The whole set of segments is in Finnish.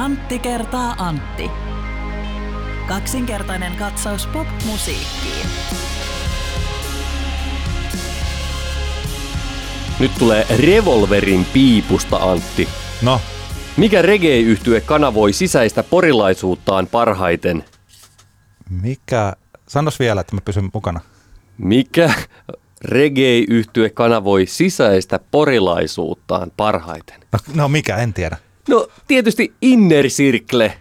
Antti kertaa Antti. Kaksinkertainen katsaus pop-musiikkiin. Nyt tulee Revolverin piipusta, Antti. No, Mikä reggae-yhtye kanavoi sisäistä porilaisuuttaan parhaiten? mikä... Sanos vielä, että mä pysyn mukana. Mikä reggae-yhtye kanavoi sisäistä porilaisuuttaan parhaiten? No, no mikä, en tiedä. No tietysti Inner Circle.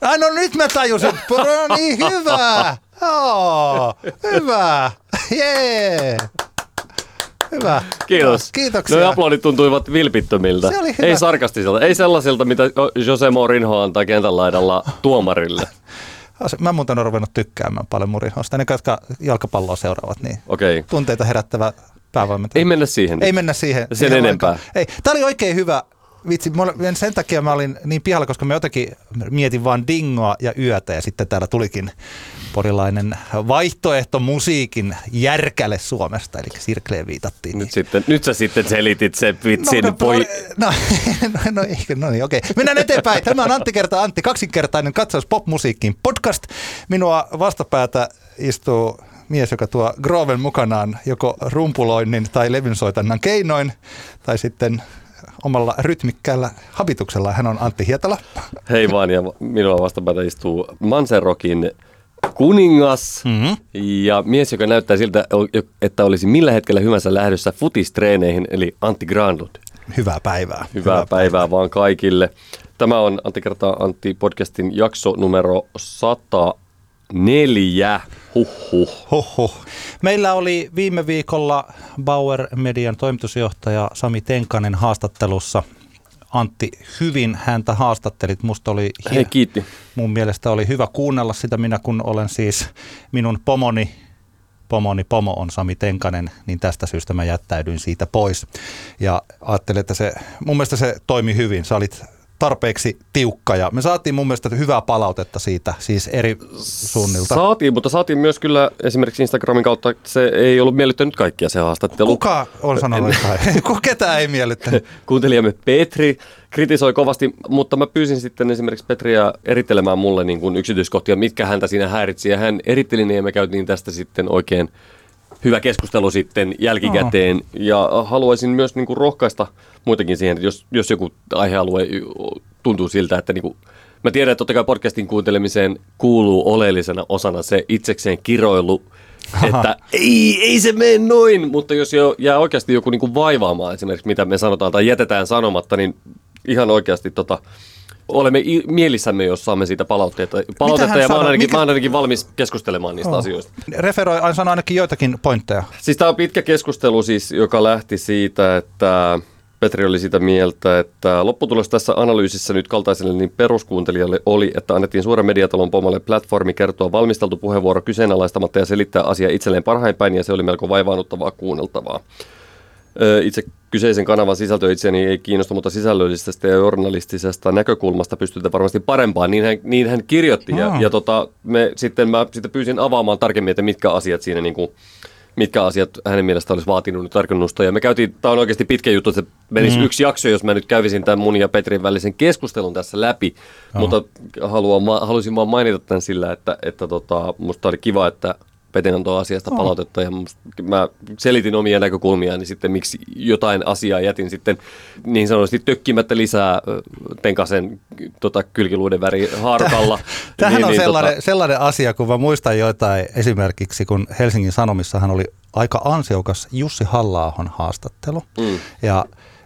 Ai no nyt mä tajusin. No niin, hyvä. Joo, hyvä. Jee. Hyvä. Kiitos. Kiitoksia. No aplodit tuntuivat vilpittömiltä. Se oli hyvä. Ei sarkastiselta. Ei sellaisilta, mitä Jose Mourinho antaa kentän laidalla tuomarille. Mä muuten olen ruvennut tykkäämään paljon murihosta. Ne, jotka jalkapalloa seuraavat, niin Okei. Okay. tunteita herättävä päävalmentaja. Ei mennä siihen. Ei mennä siihen. Sen siihen enempää. Ei, tämä oli oikein hyvä. Vitsi, mä olin- sen takia mä olin niin pihalla, koska mä jotenkin mietin vaan dingoa ja yötä ja sitten täällä tulikin porilainen vaihtoehto musiikin järkäle Suomesta, eli Sirkleen viitattiin. Nyt, sitten, nyt sä sitten selitit sen vitsin. No, No, poi... no, no, no, ehkä, no niin, okei. Mennään eteenpäin. Tämä on Antti kertaa Antti, kaksinkertainen katsaus popmusiikkiin podcast. Minua vastapäätä istuu mies, joka tuo Groven mukanaan joko rumpuloinnin tai levynsoitannan keinoin, tai sitten omalla rytmikkäällä habituksella. Hän on Antti Hietala. Hei vaan, ja minua vastapäätä istuu Manserokin kuningas Mhm. ja mies, joka näyttää siltä, että olisi millä hetkellä hyvänsä lähdössä futistreeneihin, eli Antti Granlund. Hyvää päivää. Hyvää, Hyvää päivää vaan kaikille. Tämä on Antti kertaa Antti podcastin jakso numero 104. Huhhuh. Huhhuh. Meillä oli viime viikolla Bauer Median toimitusjohtaja Sami Tenkanen haastattelussa. Antti, hyvin häntä haastattelit. Musta oli Hei, kiitti. mun mielestä oli hyvä kuunnella sitä. Minä kun olen siis minun pomoni, pomoni pomo on Sami Tenkanen, niin tästä syystä mä jättäydyin siitä pois. Ja ajattelin, että se, mun mielestä se toimi hyvin. Sä olit tarpeeksi tiukka ja me saatiin mun mielestä hyvää palautetta siitä, siis eri suunnilta. Saatiin, mutta saatiin myös kyllä esimerkiksi Instagramin kautta, että se ei ollut miellyttänyt kaikkia se haastattelu. Kuka on sanonut jotain? Kuka ketään ei miellyttänyt? Kuuntelijamme Petri kritisoi kovasti, mutta mä pyysin sitten esimerkiksi Petriä erittelemään mulle niin kuin yksityiskohtia, mitkä häntä siinä häiritsi. Ja hän eritteli ne ja me käytiin tästä sitten oikein hyvä keskustelu sitten jälkikäteen. Ja haluaisin myös niin kuin rohkaista muitakin siihen, että jos, jos joku aihealue tuntuu siltä, että niin kuin, mä tiedän, että totta kai podcastin kuuntelemiseen kuuluu oleellisena osana se itsekseen kiroilu, että ei, ei se mene noin, mutta jos jo jää oikeasti joku niin kuin vaivaamaan esimerkiksi, mitä me sanotaan tai jätetään sanomatta, niin ihan oikeasti tota, olemme mielissämme, jos saamme siitä palautteita, palautetta ja mä oon, ainakin, Mikä- mä oon ainakin valmis keskustelemaan niistä Oh. asioista. Referoi, aina sano ainakin joitakin pointteja. Siis tämä on pitkä keskustelu siis, joka lähti siitä, että Petri oli sitä mieltä, että lopputulos tässä analyysissä nyt kaltaiselle niin peruskuuntelijalle oli, että annettiin suuren mediatalon pomolle platformi kertoa valmisteltu puheenvuoro kyseenalaistamatta ja selittää asia itselleen parhain päin, ja se oli melko vaivaannuttavaa kuunneltavaa. Itse kyseisen kanavan sisältö itseäni ei kiinnosta, mutta sisällöllisestä ja journalistisesta näkökulmasta pystytään varmasti parempaan. Niin hän, niin hän kirjoitti. Ja, ja tota, me, sitten mä sitten pyysin avaamaan tarkemmin, että mitkä asiat siinä niin kuin, mitkä asiat hänen mielestä olisi vaatinut nyt tarkennusta. Ja me käytiin, tämä on oikeasti pitkä juttu, että se menisi mm. yksi jakso, jos mä nyt kävisin tämän mun ja Petrin välisen keskustelun tässä läpi. Joo. Mutta haluan, halusin vaan mainita tämän sillä, että, että tota, musta oli kiva, että Petri antoi asiasta palautetta ja mä selitin omia näkökulmiani sitten, miksi jotain asiaa jätin sitten niin sanotusti tökkimättä lisää Tenkasen tota, kylkiluiden väri haarukalla. Tähän Niin, on niin, sellainen, tota, sellainen asia, kun mä muistan jotain esimerkiksi, kun Helsingin Sanomissahan oli aika ansiokas Jussi halla haastattelu. Mm. Ja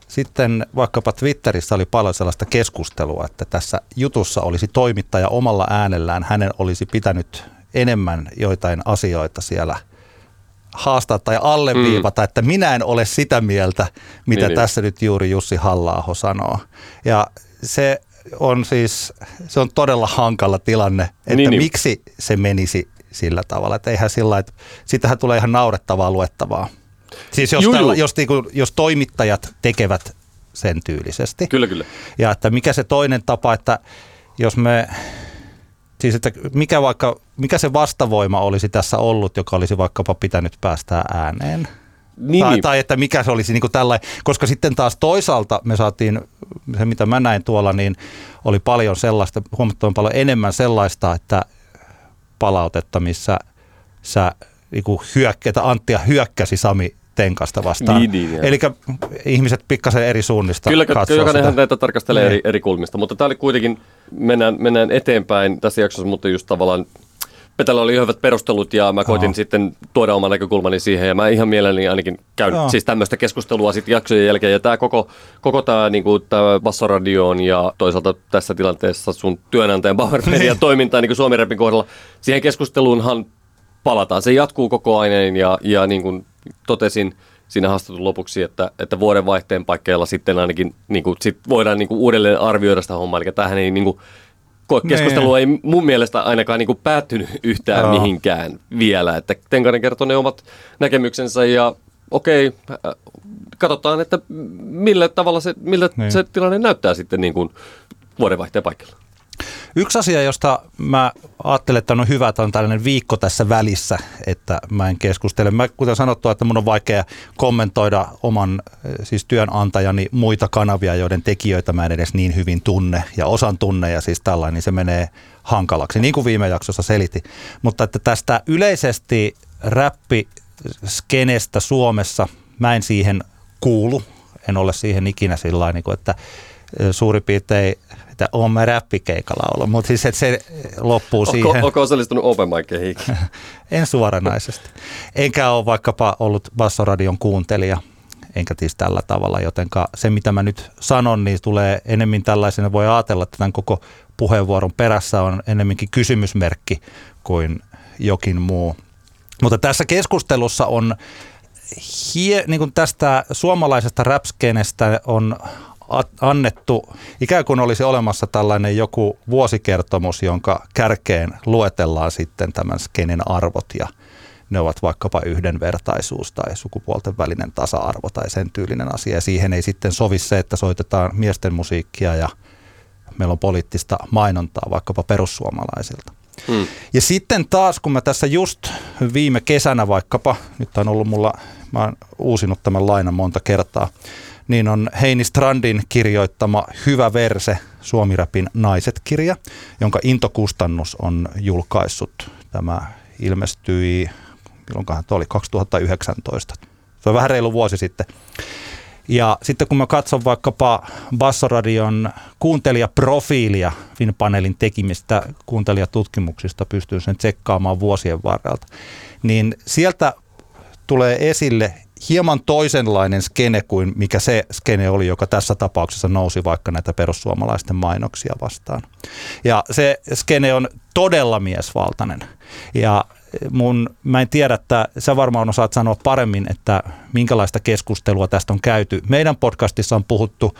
sitten vaikkapa Twitterissä oli paljon sellaista keskustelua, että tässä jutussa olisi toimittaja omalla äänellään, hänen olisi pitänyt enemmän joitain asioita siellä haastaa tai alleviivata, mm. että minä en ole sitä mieltä, mitä Niin, niin, niin. tässä nyt juuri Jussi halla sanoo. Ja se on siis, se on todella hankala tilanne, että Niin, niin, niin. miksi se menisi sillä tavalla. Että eihän sillä että sitähän tulee ihan naurettavaa luettavaa. Siis jos, Juu, tällä, juu. jos, niinku, jos toimittajat tekevät sen tyylisesti. Kyllä, kyllä. Ja että mikä se toinen tapa, että jos me, siis että mikä, vaikka, mikä se vastavoima olisi tässä ollut, joka olisi vaikkapa pitänyt päästää ääneen. Niin, tai, tai että mikä se olisi niin kuin tällainen, koska sitten taas toisaalta me saatiin, se mitä mä näin tuolla, niin oli paljon sellaista, huomattavan paljon enemmän sellaista, että palautetta, missä sä niin kuin hyökkätä, Anttia hyökkäsi Sami Tenkasta vastaan. Niin, niin. Eli ihmiset pikkasen eri suunnista Kyllä, katsoo jokainenhan sitä. näitä tarkastelee eri, Niin. eri kulmista, mutta tämä oli kuitenkin, mennään, mennään eteenpäin tässä jaksossa, mutta just tavallaan Petällä oli hyvät perustelut ja mä koitin Joo. sitten tuoda oman näkökulmani siihen ja mä ihan mielelläni ainakin käyn Joo. siis tämmöistä keskustelua sitten jaksojen jälkeen ja tämä koko, koko tämä niinku, Bassoradioon ja toisaalta tässä tilanteessa sun työnantajan Power Median toimintaa niin Suomen Rapin kohdalla, siihen keskusteluunhan palataan. Se jatkuu koko ajan ja, ja niin kuin totesin siinä haastattelun lopuksi, että, että vuoden vaihteen paikkeilla sitten ainakin niin kuin, sit voidaan niin kuin uudelleen arvioida sitä hommaa. Eli tähän ei niin kuin, keskustelu ei mun mielestä ainakaan niin kuin päättynyt yhtään Joo. mihinkään vielä. Että Tenkanen kertoi ne omat näkemyksensä ja okei, äh, katsotaan, että millä tavalla se, millä Niin. se tilanne näyttää sitten niin kuin vuodenvaihteen paikkeilla. Yksi asia, josta mä ajattelen, että on hyvä, että on tällainen viikko tässä välissä, että mä en keskustele. Mä, kuten sanottua, että mun on vaikea kommentoida oman eh, siis työnantajani muita kanavia, joiden tekijöitä mä en edes niin hyvin tunne ja osan tunne ja siis tällainen, niin se menee hankalaksi, niin kuin viime jaksossa selitin. Mutta että tästä yleisesti räppiskenestä Suomessa, mä en siihen kuulu, en ole siihen ikinä sillä niin että ö, suurin piirtein, että oon mä räppikeikalla ollut, mutta siis että se loppuu siihen. Onko, onko osallistunut Open Miceihin? En suoranaisesti. Enkä ole vaikkapa ollut Bassoradion kuuntelija, enkä siis tällä tavalla, jotenka se mitä mä nyt sanon, niin tulee enemmän tällaisena, voi ajatella, että tämän koko puheenvuoron perässä on enemmänkin kysymysmerkki kuin jokin muu. Mutta tässä keskustelussa on hie, niin kuin tästä suomalaisesta rapskenestä on annettu, ikään kuin olisi olemassa tällainen joku vuosikertomus, jonka kärkeen luetellaan sitten tämän skenen arvot ja ne ovat vaikkapa yhdenvertaisuus tai sukupuolten välinen tasa-arvo tai sen tyylinen asia. Ja siihen ei sitten sovi se, että soitetaan miesten musiikkia ja meillä on poliittista mainontaa vaikkapa perussuomalaisilta. Mm. Ja sitten taas, kun mä tässä just viime kesänä vaikkapa, nyt on ollut mulla, mä oon uusinut tämän lainan monta kertaa, niin on Heini Strandin kirjoittama Hyvä verse, Suomirapin Naiset-kirja, jonka Intokustannus on julkaissut. Tämä ilmestyi, milloinkohan tuo oli, 2019. Se on vähän reilu vuosi sitten. Ja sitten kun mä katson vaikkapa Bassoradion kuuntelijaprofiilia Finpanelin tekemistä kuuntelijatutkimuksista, pystyn sen tsekkaamaan vuosien varrelta, niin sieltä tulee esille hieman toisenlainen skene kuin mikä se skene oli, joka tässä tapauksessa nousi vaikka näitä perussuomalaisten mainoksia vastaan. Ja se skene on todella miesvaltainen. Ja mun, mä en tiedä, että sä varmaan osaat sanoa paremmin, että minkälaista keskustelua tästä on käyty. Meidän podcastissa on puhuttu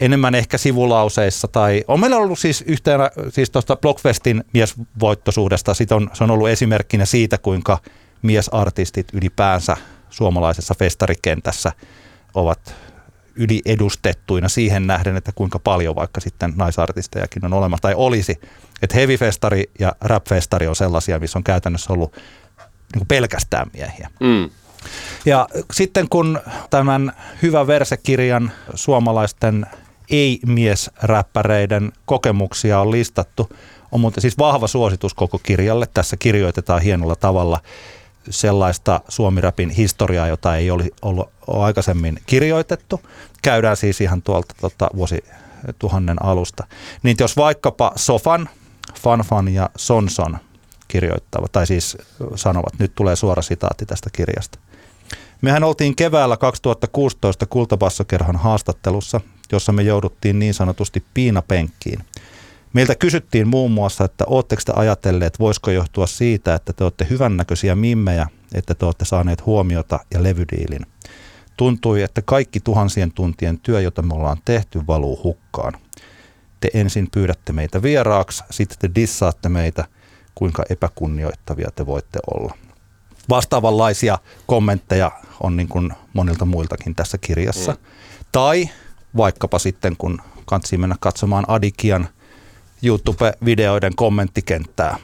enemmän ehkä sivulauseissa tai on meillä ollut siis yhtenä, siis tuosta Blockfestin miesvoittoisuudesta, sit on, se on ollut esimerkkinä siitä, kuinka miesartistit ylipäänsä suomalaisessa festarikentässä ovat yliedustettuina siihen nähden, että kuinka paljon vaikka sitten naisartistejakin on olemassa tai olisi. Että heavy-festari ja rap-festari on sellaisia, missä on käytännössä ollut niin pelkästään miehiä. Mm. Ja sitten kun tämän Hyvä versekirjan suomalaisten ei-miesräppäreiden kokemuksia on listattu, on muuten siis vahva suositus koko kirjalle. Tässä kirjoitetaan hienolla tavalla sellaista suomirapin historiaa, jota ei ole ollut aikaisemmin kirjoitettu. Käydään siis ihan tuolta tota, vuosituhannen alusta. Niin jos vaikkapa Sofan, Fanfan ja Sonson kirjoittavat, tai siis sanovat, nyt tulee suora sitaatti tästä kirjasta. Mehän oltiin keväällä 2016 Kultabassokerhon haastattelussa, jossa me jouduttiin niin sanotusti piinapenkkiin. Meiltä kysyttiin muun muassa, että ootteko te ajatelleet, voisiko johtua siitä, että te olette hyvännäköisiä mimmejä, että te olette saaneet huomiota ja levydiilin. Tuntui, että kaikki tuhansien tuntien työ, jota me ollaan tehty, valuu hukkaan. Te ensin pyydätte meitä vieraaksi, sitten te dissaatte meitä, kuinka epäkunnioittavia te voitte olla. Vastaavanlaisia kommentteja on niin kuin monilta muiltakin tässä kirjassa. Mm. Tai vaikkapa sitten, kun kansi mennä katsomaan Adikian YouTube-videoiden kommenttikenttää,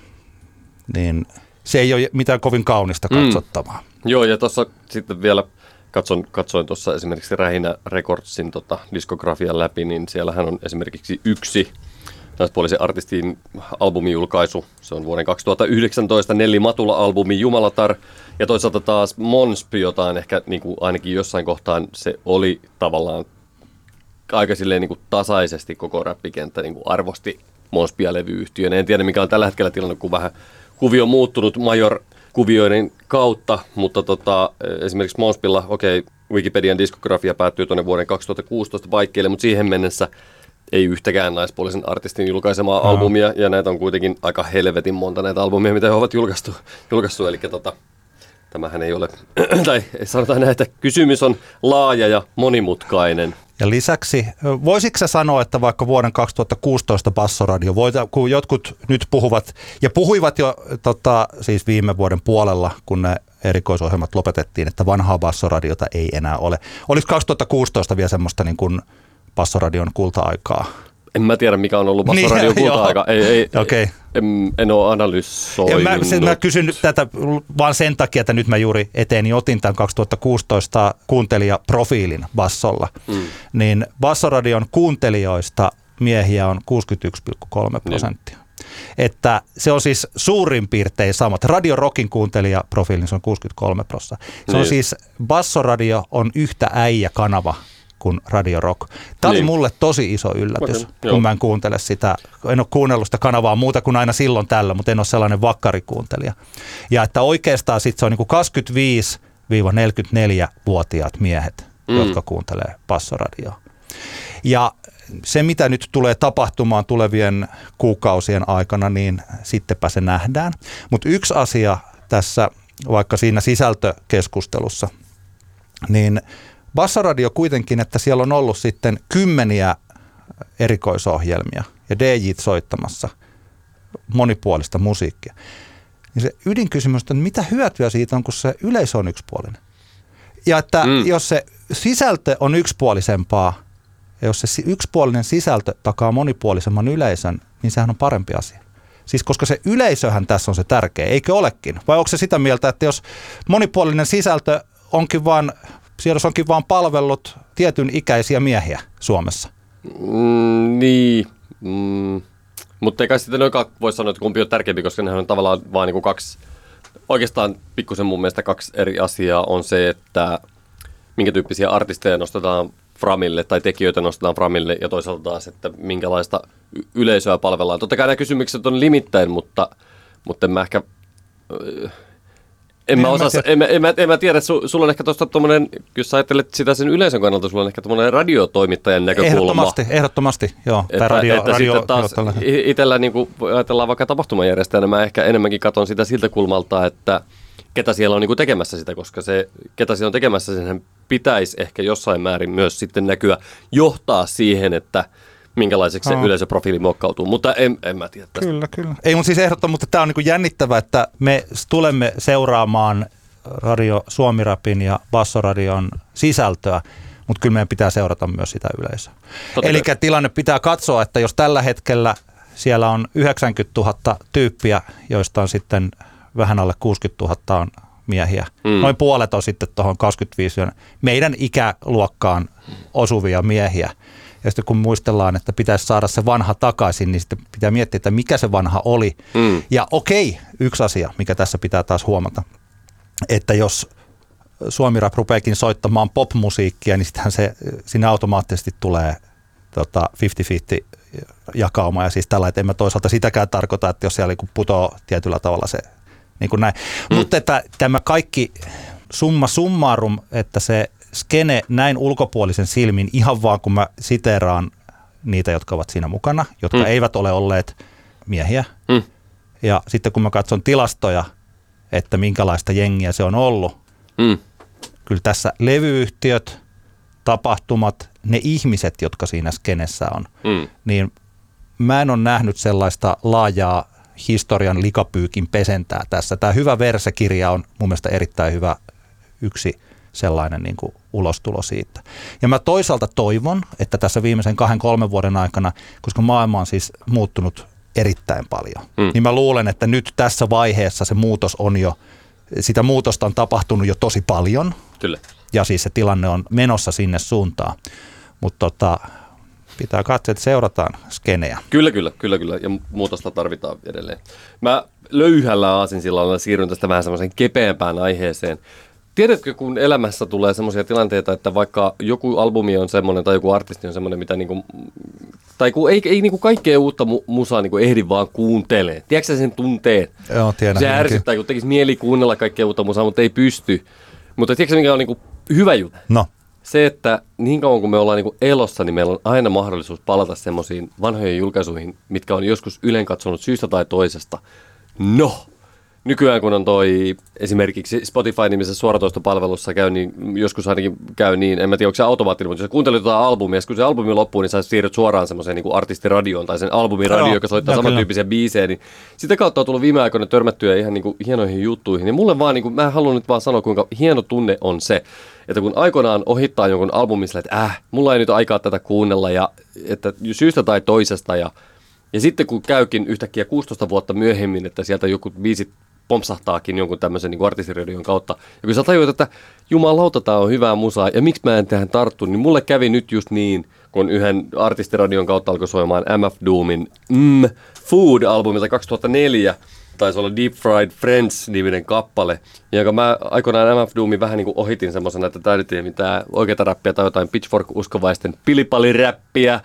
niin se ei ole mitään kovin kaunista katsottavaa. Mm. Joo, ja tuossa sitten vielä katson, katsoin tuossa esimerkiksi Rähinä Recordsin tota, diskografian läpi, niin siellähän on esimerkiksi yksi naispuolisen artistin albumijulkaisu. Se on vuoden 2019 Nelli Matula-albumi Jumalatar. Ja toisaalta taas Monspi, jota on ehkä niin kuin ainakin jossain kohtaan se oli tavallaan aika silleen niin kuin tasaisesti koko räppikenttä niin kuin arvosti Monspia levyyhtiönä. En tiedä mikä on tällä hetkellä tilanne, kun vähän kuvio on muuttunut Major kuvioiden kautta, mutta tota, esimerkiksi Monspilla, okei, okay, Wikipedian diskografia päättyy tuonne vuoden 2016 paikkeille, mutta siihen mennessä ei yhtäkään naispuolisen artistin julkaisemaa no. albumia, ja näitä on kuitenkin aika helvetin monta näitä albumia, mitä he ovat julkaistu. julkaistu eli tota, tämähän ei ole, tai sanotaan näin, että kysymys on laaja ja monimutkainen. Ja lisäksi, voisitko sä sanoa, että vaikka vuoden 2016 Bassoradio, kun jotkut nyt puhuvat, ja puhuivat jo tota, siis viime vuoden puolella, kun ne erikoisohjelmat lopetettiin, että vanhaa Bassoradiota ei enää ole. Oliko 2016 vielä semmoista niin kuin Bassoradion kulta-aikaa? En mä tiedä, mikä on ollut Bassoradion niin, kulta-aika. Ei, ei, okay. en, en ole analysoinut. mä, sen, mä kysyn tätä vaan sen takia, että nyt mä juuri eteeni otin tämän 2016 kuuntelijaprofiilin Bassolla. Mm. Niin Bassoradion kuuntelijoista miehiä on 61,3 prosenttia. Niin. Että se on siis suurin piirtein samat. Radio Rockin kuuntelijaprofiilin se on 63 prosenttia. Se niin. on siis, Bassoradio on yhtä äijä-kanava kuin Radio Rock. Tämä niin. oli mulle tosi iso yllätys, okay, kun mä en kuuntele sitä. En ole kuunnellut sitä kanavaa muuta kuin aina silloin tällä, mutta en ole sellainen vakkarikuuntelija. Ja että oikeastaan sitten se on niin 25-44-vuotiaat miehet, mm. jotka kuuntelee passoradioa. Ja se, mitä nyt tulee tapahtumaan tulevien kuukausien aikana, niin sittenpä se nähdään. Mutta yksi asia tässä, vaikka siinä sisältökeskustelussa, niin Bassaradio kuitenkin, että siellä on ollut sitten kymmeniä erikoisohjelmia ja DJ soittamassa monipuolista musiikkia. Niin se ydinkysymys on, että mitä hyötyä siitä on, kun se yleisö on yksipuolinen. Ja että mm. jos se sisältö on yksipuolisempaa, ja jos se yksipuolinen sisältö takaa monipuolisemman yleisön, niin sehän on parempi asia. Siis koska se yleisöhän tässä on se tärkeä, eikö olekin? Vai onko se sitä mieltä, että jos monipuolinen sisältö onkin vaan Siedos onkin vaan palvellut tietyn ikäisiä miehiä Suomessa. Mm, niin, mm, mutta eikä sitten oikein voi sanoa, että kumpi on tärkeämpi, koska ne on tavallaan vain niin kaksi, oikeastaan pikkusen mun mielestä kaksi eri asiaa on se, että minkä tyyppisiä artisteja nostetaan Framille tai tekijöitä nostetaan Framille ja toisaalta taas, että minkälaista yleisöä palvellaan. Totta kai nämä kysymykset on limittäin, mutta, mutta en mä ehkä en mä, osaa, en, mä, en, mä, en mä tiedä, su, sulla on ehkä tuosta tuommoinen, jos sä ajattelet sitä sen yleisön kannalta, sulla on ehkä tuommoinen radiotoimittajan näkökulma. Ehdottomasti, ehdottomasti, joo. Että, radio, että radio, sitten taas joo, itsellä niin kuin ajatellaan vaikka tapahtumajärjestäjänä, mä ehkä enemmänkin katson sitä siltä kulmalta, että ketä siellä on niin kuin tekemässä sitä, koska se, ketä siellä on tekemässä, sen pitäisi ehkä jossain määrin myös sitten näkyä, johtaa siihen, että – minkälaiseksi se yleisöprofiili muokkautuu, mutta en, en mä tiedä tästä. Kyllä, kyllä. Ei mun siis ehdottomasti, mutta tämä on niin jännittävää, että me tulemme seuraamaan Radio Suomirapin ja Bassoradion sisältöä, mutta kyllä meidän pitää seurata myös sitä yleisöä. Eli tilanne pitää katsoa, että jos tällä hetkellä siellä on 90 000 tyyppiä, joista on sitten vähän alle 60 000 on miehiä. Mm. Noin puolet on sitten tuohon 25 meidän ikäluokkaan osuvia miehiä. Ja sitten kun muistellaan, että pitäisi saada se vanha takaisin, niin sitten pitää miettiä, että mikä se vanha oli. Mm. Ja okei, yksi asia, mikä tässä pitää taas huomata, että jos Suomi Rap rupeekin soittamaan popmusiikkia, niin sittenhän se, sinne automaattisesti tulee tota, 50-50 jakauma. Ja siis tällä, että en mä toisaalta sitäkään tarkoita, että jos siellä putoo tietyllä tavalla se niin kuin näin. Mm. Mutta että tämä kaikki summa summarum, että se skene näin ulkopuolisen silmin ihan vaan kun mä siteraan niitä, jotka ovat siinä mukana, jotka mm. eivät ole olleet miehiä. Mm. Ja sitten kun mä katson tilastoja, että minkälaista jengiä se on ollut, mm. kyllä tässä levyyhtiöt, tapahtumat, ne ihmiset, jotka siinä skenessä on, mm. niin mä en ole nähnyt sellaista laajaa historian likapyykin pesentää tässä. Tämä hyvä versekirja on mun mielestä erittäin hyvä yksi sellainen niin kuin ulostulo siitä. Ja mä toisaalta toivon, että tässä viimeisen kahden, kolmen vuoden aikana, koska maailma on siis muuttunut erittäin paljon, mm. niin mä luulen, että nyt tässä vaiheessa se muutos on jo, sitä muutosta on tapahtunut jo tosi paljon. Kyllä. ja siis se tilanne on menossa sinne suuntaan. Mutta tota, pitää katsoa, että seurataan skenejä. Kyllä, kyllä, kyllä, kyllä. Ja muutosta tarvitaan edelleen. Mä löyhällä aasinsillalla siirryn tästä vähän semmoiseen kepeämpään aiheeseen. Tiedätkö, kun elämässä tulee semmoisia tilanteita, että vaikka joku albumi on semmoinen tai joku artisti on semmoinen, mitä niinku, tai kun ei, ei niinku kaikkea uutta mu- musaa niinku ehdi vaan kuuntelee. Tiedätkö sen tunteen? Joo, tiedän. Se ärsyttää, kun tekisi mieli kuunnella kaikkea uutta musaa, mutta ei pysty. Mutta tiedätkö mikä on niinku hyvä juttu? No, Se, että niin kauan kun me ollaan niinku elossa, niin meillä on aina mahdollisuus palata semmoisiin vanhoihin julkaisuihin, mitkä on joskus ylen katsonut syystä tai toisesta. No, nykyään kun on toi esimerkiksi Spotify-nimisessä suoratoistopalvelussa käy, niin joskus ainakin käy niin, en mä tiedä onko se automaattinen, mutta jos kuuntelet jotain albumia, ja kun se albumi loppuu, niin sä siirryt suoraan semmoiseen niin artistiradioon tai sen albumiradioon, Joo, joka soittaa samantyyppisiä biisejä, niin sitä kautta on tullut viime aikoina törmättyä ihan niin kuin hienoihin juttuihin. Niin mulle vaan, niin kuin, mä haluan nyt vaan sanoa, kuinka hieno tunne on se, että kun aikoinaan ohittaa jonkun albumin sillä, että äh, mulla ei nyt aikaa tätä kuunnella, ja että syystä tai toisesta, ja ja sitten kun käykin yhtäkkiä 16 vuotta myöhemmin, että sieltä joku biisit pompsahtaakin jonkun tämmöisen niin artistiradion kautta. Ja kun sä tajuat, että jumalauta, tää on hyvää musaa, ja miksi mä en tähän tarttu, niin mulle kävi nyt just niin, kun yhden artistiradion kautta alkoi soimaan MF Doomin mm, Food-albumilta 2004, taisi olla Deep Fried Friends-niminen kappale, jonka mä aikoinaan MF Doomin vähän niin kuin ohitin semmoisena, että tämä nyt ei mitään oikeata räppiä tai jotain Pitchfork-uskovaisten pilipaliräppiä.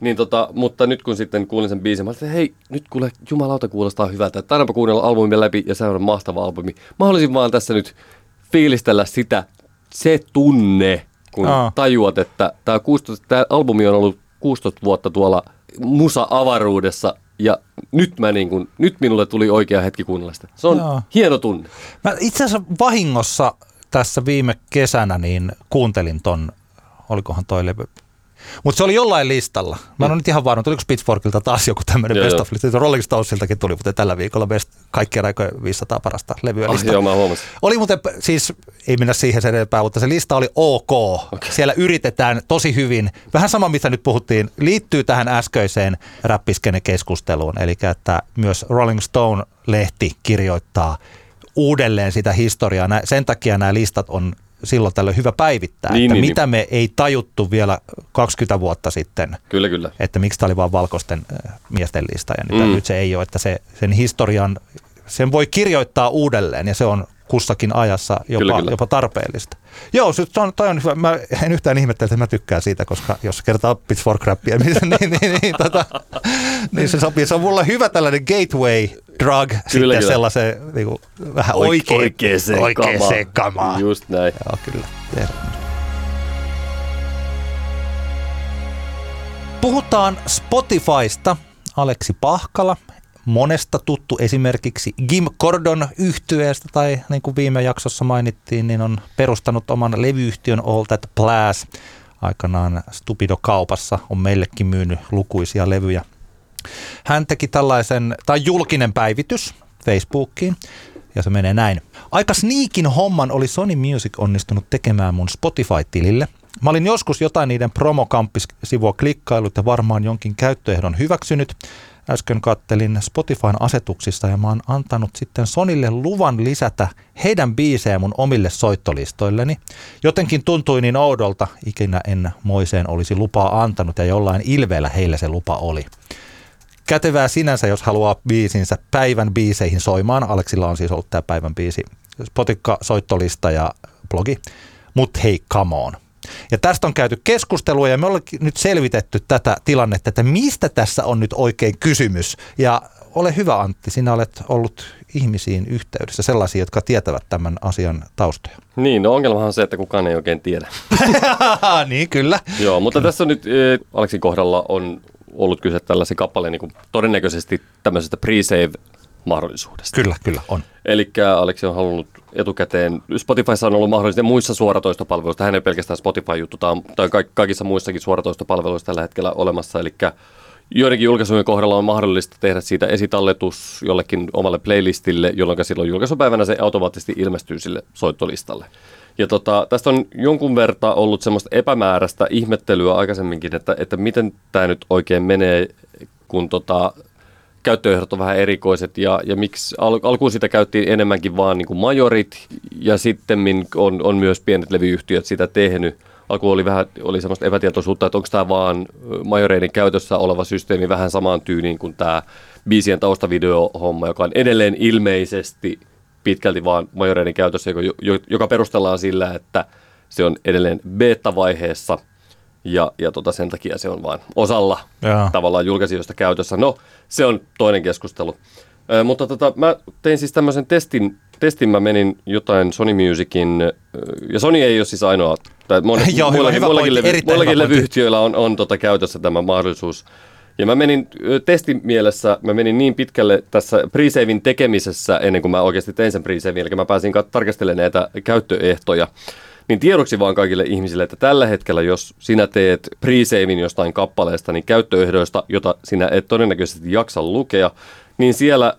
Niin tota, mutta nyt kun sitten kuulin sen biisin, mä olin, että hei, nyt kuule, jumalauta kuulostaa hyvältä. Että ainaanpa kuunnella albumin läpi ja se on mahtava albumi. Mä haluaisin vaan tässä nyt fiilistellä sitä, se tunne, kun Aa. tajuat, että tämä, 16, tämä albumi on ollut 16 vuotta tuolla musa-avaruudessa ja nyt, mä niin kun, nyt minulle tuli oikea hetki kuunnella sitä. Se on Joo. hieno tunne. Mä itse asiassa vahingossa tässä viime kesänä niin kuuntelin ton, olikohan toi levy. Mutta se oli jollain listalla. Mä en ole nyt ihan varma, tuliko Pitchforkilta taas joku tämmöinen best of lista. Rolling Stonesiltakin tuli, mutta tällä viikolla best, kaikkien aikojen 500 parasta levyä Ah, lista. joo, mä huomasin. Oli muuten, siis ei mennä siihen sen enempää, mutta se lista oli ok. Okay. Siellä yritetään tosi hyvin. Vähän sama, mitä nyt puhuttiin, liittyy tähän äskeiseen räppiskene-keskusteluun. Eli että myös Rolling Stone-lehti kirjoittaa uudelleen sitä historiaa. Sen takia nämä listat on silloin tällöin hyvä päivittää, Niin, että niin, mitä me ei tajuttu vielä 20 vuotta sitten Kyllä, kyllä. että miksi tämä oli vain valkoisten äh, miesten lista ja nyt, Mm. nyt se ei ole, että se, sen historian, sen voi kirjoittaa uudelleen ja se on kussakin ajassa jopa, Kyllä, kyllä. jopa tarpeellista. Joo, se on, toi on hyvä. Mä en yhtään ihmettele, että mä tykkään siitä, koska jos kertaa Pitchfork Rappia, niin, niin, niin, niin, tota, niin se sopii. Se on mulle hyvä tällainen gateway drug kyllä, sitten kyllä. sellaiseen niin kuin, vähän Oike- oikein, oikeeseen oikeeseen kamaan. kamaan. Just näin. Joo, kyllä. Puhutaan Spotifysta. Aleksi Pahkala, monesta tuttu esimerkiksi Jim Gordon yhtyeestä tai niin kuin viime jaksossa mainittiin, niin on perustanut oman levyyhtiön All That Plas. Aikanaan Stupido-kaupassa on meillekin myynyt lukuisia levyjä. Hän teki tällaisen, tai julkinen päivitys Facebookiin, ja se menee näin. Aika sneakin homman oli Sony Music onnistunut tekemään mun Spotify-tilille. Mä olin joskus jotain niiden promokamppis-sivua klikkailut ja varmaan jonkin käyttöehdon hyväksynyt. Äsken kattelin Spotifyn asetuksista ja mä oon antanut sitten Sonille luvan lisätä heidän biisejä mun omille soittolistoilleni. Jotenkin tuntui niin oudolta, ikinä en moiseen olisi lupaa antanut ja jollain ilveellä heillä se lupa oli kätevää sinänsä, jos haluaa biisinsä päivän biiseihin soimaan. Aleksilla on siis ollut tämä päivän biisi Spotikka, soittolista ja blogi. Mut hei, come on. Ja tästä on käyty keskustelua ja me ollaan nyt selvitetty tätä tilannetta, että mistä tässä on nyt oikein kysymys. Ja ole hyvä Antti, sinä olet ollut ihmisiin yhteydessä, sellaisia, jotka tietävät tämän asian taustoja. Niin, no ongelmahan on se, että kukaan ei oikein tiedä. niin, kyllä. Joo, mutta tässä on nyt eh, Aleksin kohdalla on ollut kyse tällaisen kappaleen niin kuin todennäköisesti tämmöisestä pre-save-mahdollisuudesta. Kyllä, kyllä, on. Eli Aleksi on halunnut etukäteen, Spotifyssa on ollut mahdollista muissa suoratoistopalveluissa, hän ei pelkästään Spotify-juttu, tämä on, tämä on kaik- kaikissa muissakin suoratoistopalveluissa tällä hetkellä olemassa, eli joidenkin julkaisujen kohdalla on mahdollista tehdä siitä esitalletus jollekin omalle playlistille, jolloin silloin julkaisupäivänä se automaattisesti ilmestyy sille soittolistalle. Ja tota, tästä on jonkun verran ollut semmoista epämääräistä ihmettelyä aikaisemminkin, että, että miten tämä nyt oikein menee, kun tota, käyttöehdot on vähän erikoiset ja, ja miksi al, alkuun sitä käyttiin enemmänkin vaan niin kuin majorit ja sitten on, on myös pienet levyyhtiöt sitä tehnyt. Alku oli vähän oli semmoista epätietoisuutta, että onko tämä vaan majoreiden käytössä oleva systeemi vähän samaan tyyliin kuin tämä biisien taustavideo-homma, joka on edelleen ilmeisesti pitkälti vaan majoreiden käytössä, joka, joka perustellaan sillä, että se on edelleen beta-vaiheessa – ja, ja tota, sen takia se on vain osalla Jaa. tavallaan julkaisijoista käytössä. No, se on toinen keskustelu. Ö, mutta tota, mä tein siis tämmöisen testin, testin mä menin jotain Sony Musicin, ja Sony ei ole siis ainoa, tai monet, Joo, muillakin, hyvä muillakin, levy, muillakin levyyhtiöillä on, on tota käytössä tämä mahdollisuus. Ja mä menin testin mielessä, mä menin niin pitkälle tässä pre tekemisessä ennen kuin mä oikeasti tein sen pre eli mä pääsin tarkastelemaan näitä käyttöehtoja. Niin tiedoksi vaan kaikille ihmisille, että tällä hetkellä, jos sinä teet pre jostain kappaleesta, niin käyttöehdoista, jota sinä et todennäköisesti jaksa lukea, niin siellä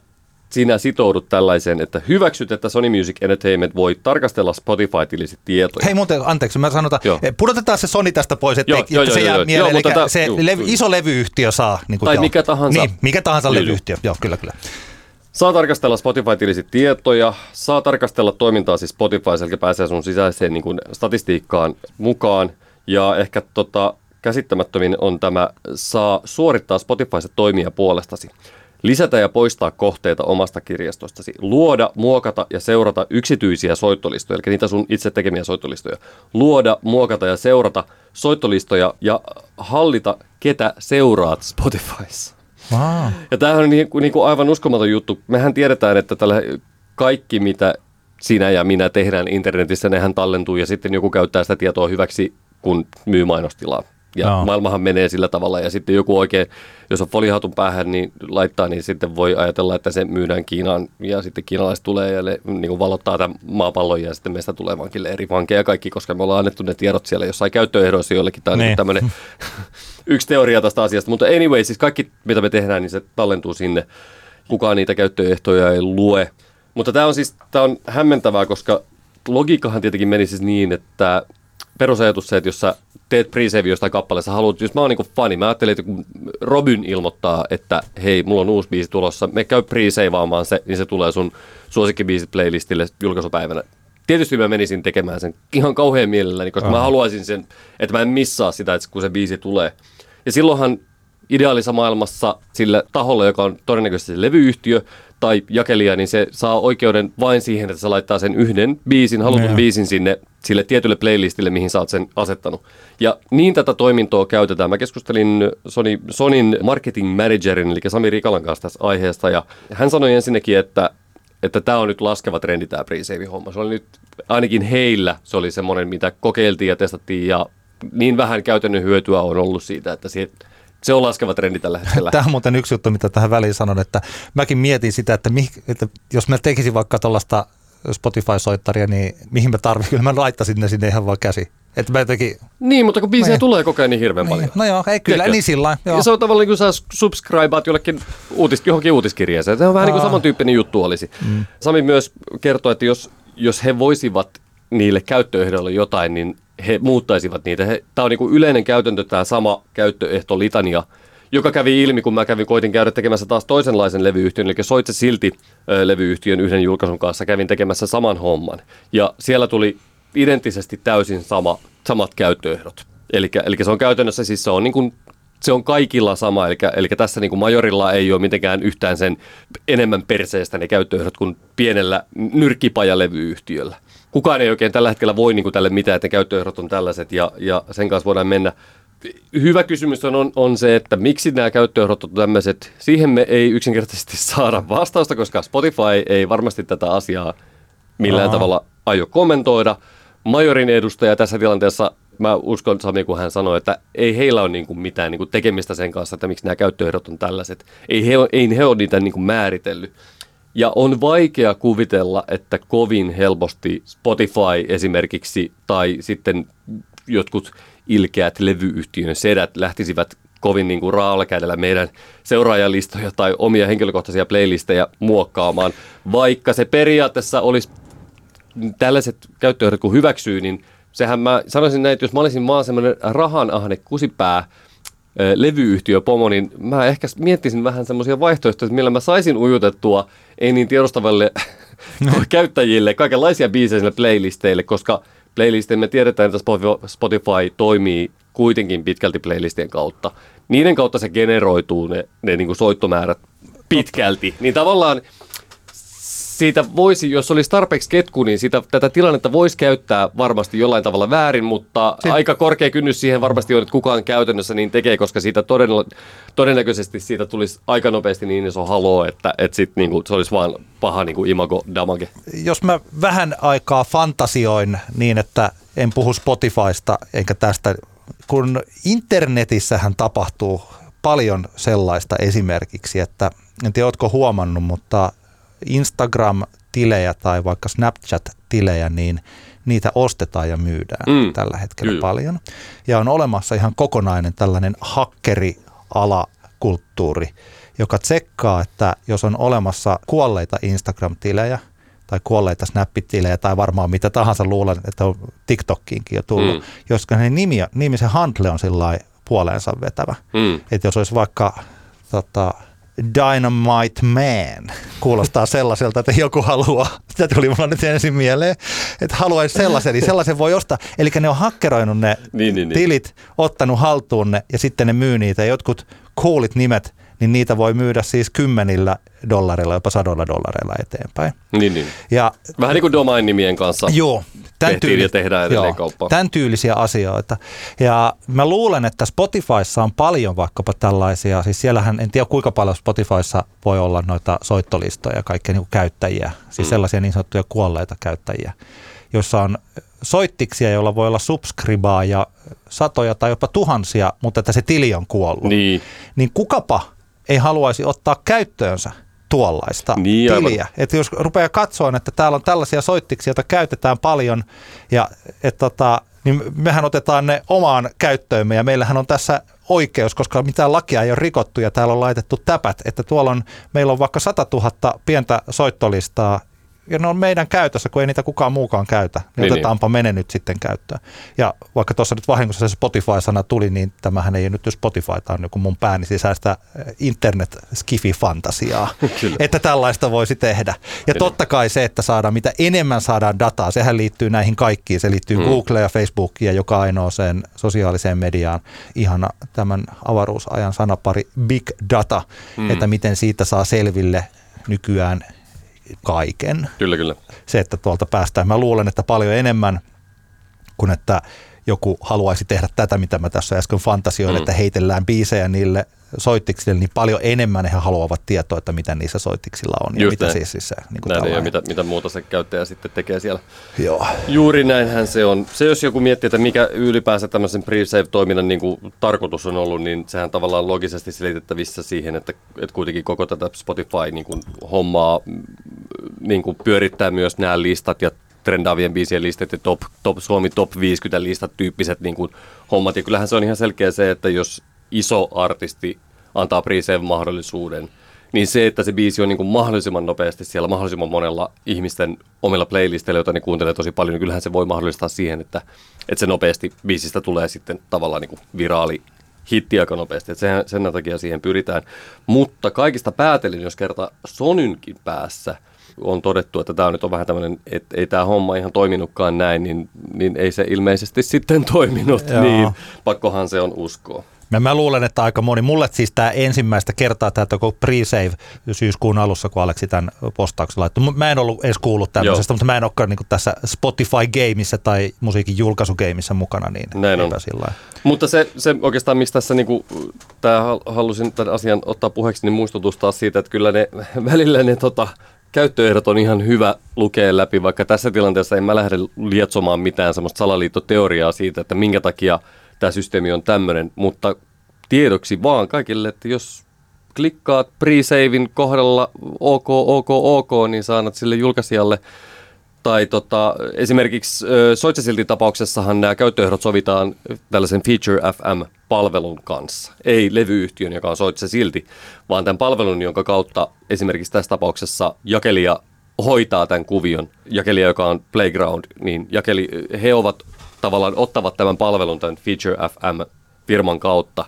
sinä sitoudut tällaiseen, että hyväksyt, että Sony Music Entertainment voi tarkastella Spotify-tilisi tietoja. Hei muuten, anteeksi, mä sanotaan, joo. Eh, pudotetaan se Sony tästä pois, että, joo, että joo, se joo, jää joo, mieleen, joo, eli tätä, se joo, levy, iso levyyhtiö saa. Niin kuin tai joo. mikä tahansa. Niin, mikä tahansa levyyhtiö, joo, kyllä, kyllä. Saa tarkastella Spotify-tilisi tietoja, saa tarkastella toimintaa siis Spotify, eli pääsee sun sisäiseen niin kuin statistiikkaan mukaan. Ja ehkä tota, käsittämättömin on tämä, saa suorittaa Spotifyssa toimia puolestasi. Lisätä ja poistaa kohteita omasta kirjastostasi. Luoda, muokata ja seurata yksityisiä soittolistoja, eli niitä sun itse tekemiä soittolistoja. Luoda, muokata ja seurata soittolistoja ja hallita, ketä seuraat Spotifyssa. Wow. Ja tämähän on niin, niin kuin aivan uskomaton juttu. Mehän tiedetään, että tällä kaikki, mitä sinä ja minä tehdään internetissä, nehän tallentuu ja sitten joku käyttää sitä tietoa hyväksi, kun myy mainostilaa. Ja no. maailmahan menee sillä tavalla ja sitten joku oikein, jos on folihatun päähän, niin laittaa, niin sitten voi ajatella, että se myydään Kiinaan ja sitten kiinalaiset tulee ja ne niin kuin valottaa tämän maapallon ja sitten meistä tulee vankille eri vankeja kaikki, koska me ollaan annettu ne tiedot siellä jossain käyttöehdoissa jollekin. Tämä on niin. niin tämmöinen yksi teoria tästä asiasta, mutta anyway, siis kaikki mitä me tehdään, niin se tallentuu sinne. Kukaan niitä käyttöehtoja ei lue. Mutta tämä on siis tämä on hämmentävää, koska logiikkahan tietenkin meni siis niin, että perusajatus se, että jos sä teet pre jostain kappaleessa, haluat, jos mä oon niinku fani, mä ajattelin, että kun Robin ilmoittaa, että hei, mulla on uusi biisi tulossa, me käy pre se, niin se tulee sun suosikkibiisit playlistille julkaisupäivänä. Tietysti mä menisin tekemään sen ihan kauhean mielelläni, koska Aha. mä haluaisin sen, että mä en missaa sitä, että kun se biisi tulee. Ja silloinhan ideaalisessa maailmassa sille taholle, joka on todennäköisesti se levyyhtiö tai jakelija, niin se saa oikeuden vain siihen, että se laittaa sen yhden biisin, halutun no, biisin sinne sille tietylle playlistille, mihin sä oot sen asettanut. Ja niin tätä toimintoa käytetään. Mä keskustelin Sony, Sonin marketing managerin, eli Sami Rikalan kanssa tässä aiheesta, ja hän sanoi ensinnäkin, että että tämä on nyt laskeva trendi tämä pre homma Se oli nyt, ainakin heillä se oli semmoinen, mitä kokeiltiin ja testattiin, ja niin vähän käytännön hyötyä on ollut siitä, että se, se on laskeva trendi tällä hetkellä. Tämä on muuten yksi juttu, mitä tähän väliin sanon, että mäkin mietin sitä, että, mi, että jos mä tekisin vaikka tuollaista Spotify-soittaria, niin mihin mä tarvitsen? Kyllä mä laittaisin ne sinne ihan vaan käsi. Että mä teki... Niin, mutta kun biisejä no, tulee koko ajan niin hirveän niin, paljon. No joo, ei kyllä, Tiedätkö? niin sillä Ja se on tavallaan niin kuin sä subscribeat jollekin uutis, johonkin uutiskirjeeseen. Se on vähän Aa. niin kuin samantyyppinen juttu olisi. Mm. Sami myös kertoi, että jos, jos he voisivat niille käyttöehdoille jotain, niin he muuttaisivat niitä. Tämä on niin kuin yleinen käytäntö, tämä sama käyttöehto litania, joka kävi ilmi, kun mä kävin, koitin käydä tekemässä taas toisenlaisen levyyhtiön, eli Soitse Silti levyyhtiön yhden julkaisun kanssa kävin tekemässä saman homman. Ja siellä tuli identtisesti täysin sama, samat käyttöehdot. Eli, eli se on käytännössä siis se on niin kuin se on kaikilla sama, eli, eli tässä niin kuin majorilla ei ole mitenkään yhtään sen enemmän perseestä ne käyttöehdot kuin pienellä nyrkkipajalevyyhtiöllä. Kukaan ei oikein tällä hetkellä voi niin kuin tälle mitään, että ne käyttöehdot on tällaiset ja, ja sen kanssa voidaan mennä. Hyvä kysymys on, on se, että miksi nämä käyttöehdot on tämmöiset. Siihen me ei yksinkertaisesti saada vastausta, koska Spotify ei varmasti tätä asiaa millään Aha. tavalla aio kommentoida – majorin edustaja tässä tilanteessa, mä uskon Sami, kun hän sanoi, että ei heillä ole niin kuin mitään niin kuin tekemistä sen kanssa, että miksi nämä käyttöehdot on tällaiset. Ei he, ei he ole niitä niin kuin määritellyt. Ja on vaikea kuvitella, että kovin helposti Spotify esimerkiksi tai sitten jotkut ilkeät levyyhtiön sedät lähtisivät kovin niin kuin raalla kädellä meidän seuraajalistoja tai omia henkilökohtaisia playlisteja muokkaamaan, vaikka se periaatteessa olisi tällaiset käyttöehdot kun hyväksyy, niin sehän mä sanoisin näin, että jos mä olisin vaan semmoinen rahanahne kusipää, ö, levyyhtiö pomo, niin mä ehkä miettisin vähän semmoisia vaihtoehtoja, millä mä saisin ujutettua ei niin tiedostavalle käyttäjille kaikenlaisia biisejä sinne playlisteille, koska playlisteille me tiedetään, että Spotify- Spotify toimii kuitenkin pitkälti playlistien kautta. Niiden kautta se generoituu ne, ne niin kuin soittomäärät pitkälti. Niin tavallaan siitä voisi, jos olisi tarpeeksi ketku, niin sitä, tätä tilannetta voisi käyttää varmasti jollain tavalla väärin, mutta Se- aika korkea kynnys siihen varmasti on, että kukaan käytännössä niin tekee, koska siitä todella, todennäköisesti siitä tulisi aika nopeasti niin iso haloo, että, että sit niinku, se olisi vaan paha niinku imago damage. jos mä vähän aikaa fantasioin niin, että en puhu Spotifysta eikä tästä, kun internetissähän tapahtuu paljon sellaista esimerkiksi, että en tiedä, ootko huomannut, mutta Instagram-tilejä tai vaikka Snapchat-tilejä, niin niitä ostetaan ja myydään Mm, tällä hetkellä kyllä. paljon. Ja on olemassa ihan kokonainen tällainen hakkerialakulttuuri, joka tsekkaa, että jos on olemassa kuolleita Instagram-tilejä tai kuolleita Snap-tilejä tai varmaan mitä tahansa luulen, että on TikTokkiinkin jo tullut, Mm. joska ne nimi, nimi se handle on sillä puoleensa vetävä. Mm. Että jos olisi vaikka tota, Dynamite Man, kuulostaa sellaiselta, että joku haluaa, sitä tuli mulla nyt ensin mieleen, että haluaisi sellaisen, niin sellaisen voi ostaa. Eli ne on hakkeroinut ne Niin, niin, niin. tilit, ottanut haltuun ne ja sitten ne myy niitä. Jotkut coolit nimet, niin niitä voi myydä siis kymmenillä dollareilla, jopa sadoilla dollareilla eteenpäin. Niin, niin. Ja Vähän niin kuin domain-nimien kanssa. Joo. tehtiin ja tehdään edelleen kauppaa. Tämän tyylisiä asioita. Ja mä luulen, että Spotifyssa on paljon vaikkapa tällaisia, siis siellähän en tiedä kuinka paljon Spotifyssa voi olla noita soittolistoja ja kaikkia niin käyttäjiä, siis Mm. sellaisia niin sanottuja kuolleita käyttäjiä, joissa on soittiksia, joilla voi olla subscribaa ja satoja tai jopa tuhansia, mutta että se tili on kuollut. Niin. Niin kukapa ei haluaisi ottaa käyttöönsä tuollaista Niin, tiliä. Että jos rupeaa katsoa, että täällä on tällaisia soittiksia, joita käytetään paljon, ja et tota, niin mehän otetaan ne omaan käyttöömme, ja meillähän on tässä oikeus, koska mitään lakia ei ole rikottu, ja täällä on laitettu täpät, että tuolla on, meillä on vaikka 100 000 pientä soittolistaa, ja ne on meidän käytössä, kun ei niitä kukaan muukaan käytä. Niin, Niin, niin otetaanpa mene nyt sitten käyttöön. Ja vaikka tuossa nyt vahingossa se Spotify-sana tuli, niin tämähän ei nyt Spotify, tämä on joku mun pääni sisäistä internet skifi fantasiaa Kyllä. että tällaista voisi tehdä. Ja Kyllä. totta kai se, että saadaan, mitä enemmän saadaan dataa, sehän liittyy näihin kaikkiin. Se liittyy Mm. mm. Google ja Facebookiin ja joka ainoaseen sosiaaliseen mediaan. Ihana tämän avaruusajan sanapari big data, Mm. mm. että miten siitä saa selville nykyään kaiken. Kyllä, kyllä. Se, että tuolta päästään. Mä luulen, että paljon enemmän kuin että joku haluaisi tehdä tätä, mitä mä tässä äsken fantasioin, Mm. että heitellään biisejä niille soittiksille, niin paljon enemmän he haluavat tietoa, että mitä niissä soittiksilla on ja Just mitä näin. siis, se, niin kuin Näin, ja mitä, mitä muuta se käyttäjä sitten tekee siellä. Joo. Juuri näinhän se on. Se jos joku miettii, että mikä ylipäänsä tämmöisen pre-save-toiminnan niin kuin tarkoitus on ollut, niin sehän tavallaan logisesti selitettävissä siihen, että, että kuitenkin koko tätä Spotify niin kuin hommaa mm, niin kuin pyörittää myös nämä listat ja trendaavien biisien listat ja top, top, Suomi top 50 listat tyyppiset niin kuin hommat. Ja kyllähän se on ihan selkeä se, että jos iso artisti antaa pre-save-mahdollisuuden, niin se, että se biisi on niin kuin mahdollisimman nopeasti siellä mahdollisimman monella ihmisten omilla playlisteilla, joita ne kuuntelee tosi paljon, niin kyllähän se voi mahdollistaa siihen, että, että se nopeasti biisistä tulee sitten tavallaan niin kuin viraali hitti aika nopeasti. Että sehän, sen takia siihen pyritään. Mutta kaikista päätelin, jos kerta Sonynkin päässä on todettu, että tämä nyt on vähän tämmöinen, että ei tämä homma ihan toiminutkaan näin, niin, niin ei se ilmeisesti sitten toiminut. Joo. Niin pakkohan se on uskoa. Mä, mä luulen, että aika moni, mulle siis tämä ensimmäistä kertaa tämä koko pre-save syyskuun alussa, kun Aleksi tämän postauksen laittoi. Mä en ollut edes kuullut tämmöisestä, Joo. mutta mä en olekaan niin tässä Spotify-gameissa tai musiikin julkaisugameissa mukana, niin Näin on. sillä. Mutta se, se oikeastaan, mistä tässä niinku, tää hal- halusin tämän asian ottaa puheeksi, niin muistutus taas siitä, että kyllä ne välillä ne tota, käyttöehdot on ihan hyvä lukea läpi, vaikka tässä tilanteessa en mä lähde lietsomaan mitään semmoista salaliittoteoriaa siitä, että minkä takia tämä systeemi on tämmöinen, mutta tiedoksi vaan kaikille, että jos klikkaat pre-savein kohdalla OK, OK, OK, niin saanat sille julkaisijalle tai tota, esimerkiksi Soitsesiltin tapauksessahan nämä käyttöehdot sovitaan tällaisen Feature FM-palvelun kanssa. Ei levyyhtiön, joka on Soitse silti, vaan tämän palvelun, jonka kautta esimerkiksi tässä tapauksessa jakelija hoitaa tämän kuvion. Jakelija, joka on Playground, niin jakeli, he ovat tavallaan ottavat tämän palvelun tämän Feature FM-firman kautta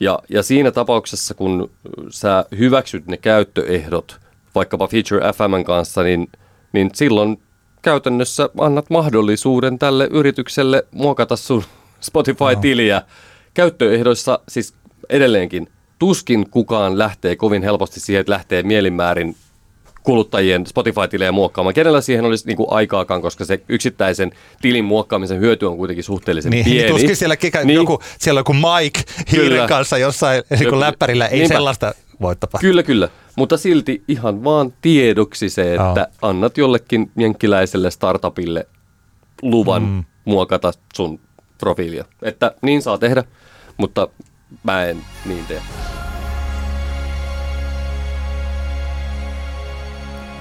Ja, ja siinä tapauksessa, kun sä hyväksyt ne käyttöehdot vaikkapa Feature FM kanssa, niin, niin silloin käytännössä annat mahdollisuuden tälle yritykselle muokata sun Spotify-tiliä. No. Käyttöehdoissa siis edelleenkin tuskin kukaan lähtee kovin helposti siihen, että lähtee mielinmäärin kuluttajien Spotify-tilejä muokkaamaan. Kenellä siihen olisi niin kuin aikaakaan, koska se yksittäisen tilin muokkaamisen hyöty on kuitenkin suhteellisen niin, pieni. Niin tuskin siellä, kika, niin. joku, siellä joku Mike hiiren kanssa jossain niin läppärillä, ei Niinpä. sellaista voi tapahtua. Kyllä, kyllä. Mutta silti ihan vaan tiedoksi se, että oh. annat jollekin jenkkiläiselle startupille luvan mm. muokata sun profiilia. Että niin saa tehdä, mutta mä en niin tee.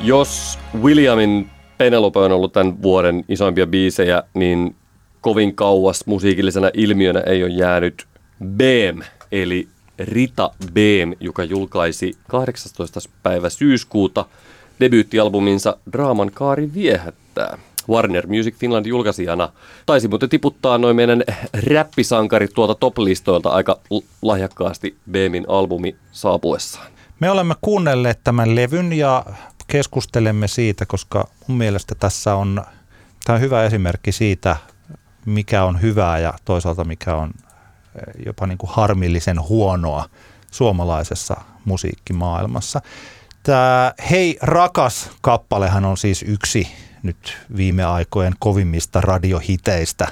Jos Williamin Penelope on ollut tämän vuoden isoimpia biisejä, niin kovin kauas musiikillisena ilmiönä ei ole jäänyt Beam, eli Rita Beam, joka julkaisi 18. päivä syyskuuta debyyttialbuminsa Draaman kaari viehättää. Warner Music Finland julkaisijana taisi muuten tiputtaa noin meidän räppisankarit tuolta top-listoilta aika lahjakkaasti Beamin albumi saapuessaan. Me olemme kuunnelleet tämän levyn ja keskustelemme siitä, koska mun mielestä tässä on, tämä on hyvä esimerkki siitä, mikä on hyvää ja toisaalta mikä on jopa niin kuin harmillisen huonoa suomalaisessa musiikkimaailmassa. Tämä Hei rakas kappalehan on siis yksi nyt viime aikojen kovimmista radiohiteistä.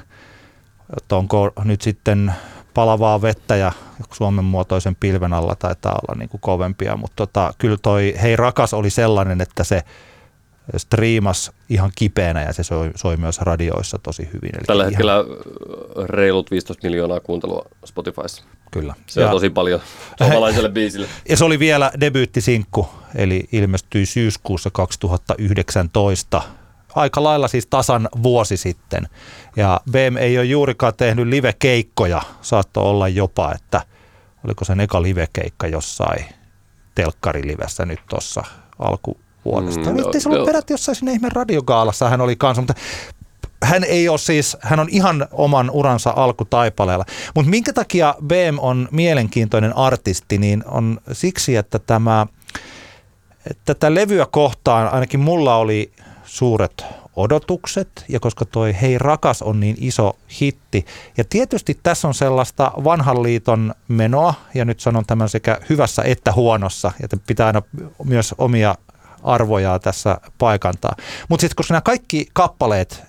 Onko nyt sitten palavaa vettä ja Suomen muotoisen pilven alla taitaa olla niin kuin kovempia, mutta tota, kyllä toi Hei rakas oli sellainen, että se striimas ihan kipeänä ja se soi, soi myös radioissa tosi hyvin. Eli Tällä ihan... hetkellä reilut 15 miljoonaa kuuntelua Spotifyssa. Kyllä. Se ja, on tosi paljon suomalaiselle biisille. Ja se oli vielä debyyttisinkku, eli ilmestyi syyskuussa 2019 aika lailla siis tasan vuosi sitten. Ja BM ei ole juurikaan tehnyt live-keikkoja. Saattoi olla jopa, että oliko se eka live-keikka jossain telkkarilivessä nyt tuossa alkuvuodesta. Mm, no, se ollut no. peräti jossain sinne ihme radiogaalassa hän oli kanssa, mutta hän ei ole siis, hän on ihan oman uransa alkutaipaleella. Mutta minkä takia BM on mielenkiintoinen artisti, niin on siksi, että tämä, tätä levyä kohtaan ainakin mulla oli suuret odotukset ja koska toi Hei rakas on niin iso hitti. Ja tietysti tässä on sellaista vanhan liiton menoa ja nyt sanon tämän sekä hyvässä että huonossa, ja pitää aina myös omia arvoja tässä paikantaa. Mutta sitten koska nämä kaikki kappaleet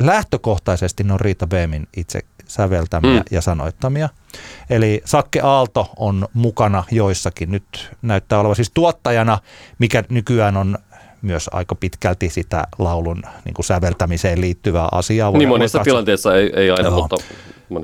lähtökohtaisesti ne on Riita Beemin itse säveltämiä mm. ja sanoittamia. Eli Sakke Aalto on mukana joissakin. Nyt näyttää olevan siis tuottajana, mikä nykyään on myös aika pitkälti sitä laulun niin kuin säveltämiseen liittyvää asiaa. Voi niin monessa tilanteessa ei, ei aina, Joo, mutta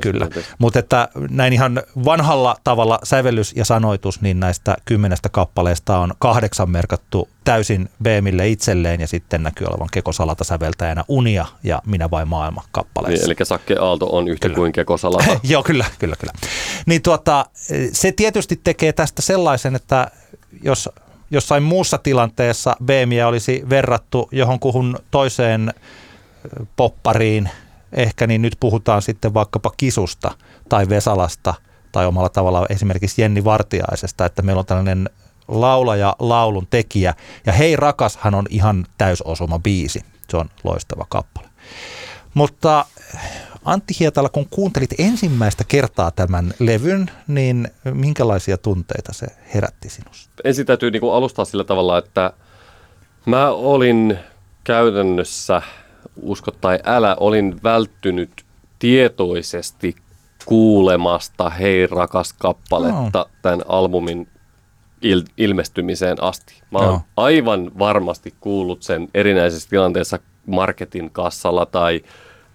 Kyllä, mutta että näin ihan vanhalla tavalla sävellys ja sanoitus, niin näistä kymmenestä kappaleesta on kahdeksan merkattu täysin Beemille itselleen ja sitten näkyy olevan Kekosalata säveltäjänä Unia ja Minä vai maailma kappaleessa. Niin, eli Sakke Aalto on yhtä kyllä. kuin Kekosalata. Joo, kyllä, kyllä, kyllä. Niin tuota, se tietysti tekee tästä sellaisen, että jos jossain muussa tilanteessa BMiä olisi verrattu johonkuhun toiseen poppariin, ehkä niin nyt puhutaan sitten vaikkapa Kisusta tai Vesalasta tai omalla tavalla esimerkiksi Jenni Vartiaisesta, että meillä on tällainen laulaja, laulun tekijä ja Hei rakashan on ihan täysosuma biisi. Se on loistava kappale. Mutta Antti Hietala, kun kuuntelit ensimmäistä kertaa tämän levyn, niin minkälaisia tunteita se herätti sinussa? Ensin täytyy niin kuin alustaa sillä tavalla, että mä olin käytännössä, usko tai älä, olin välttynyt tietoisesti kuulemasta Hei rakas kappaletta no. tämän albumin il- ilmestymiseen asti. Mä oon no. aivan varmasti kuullut sen erinäisessä tilanteessa marketin kassalla tai –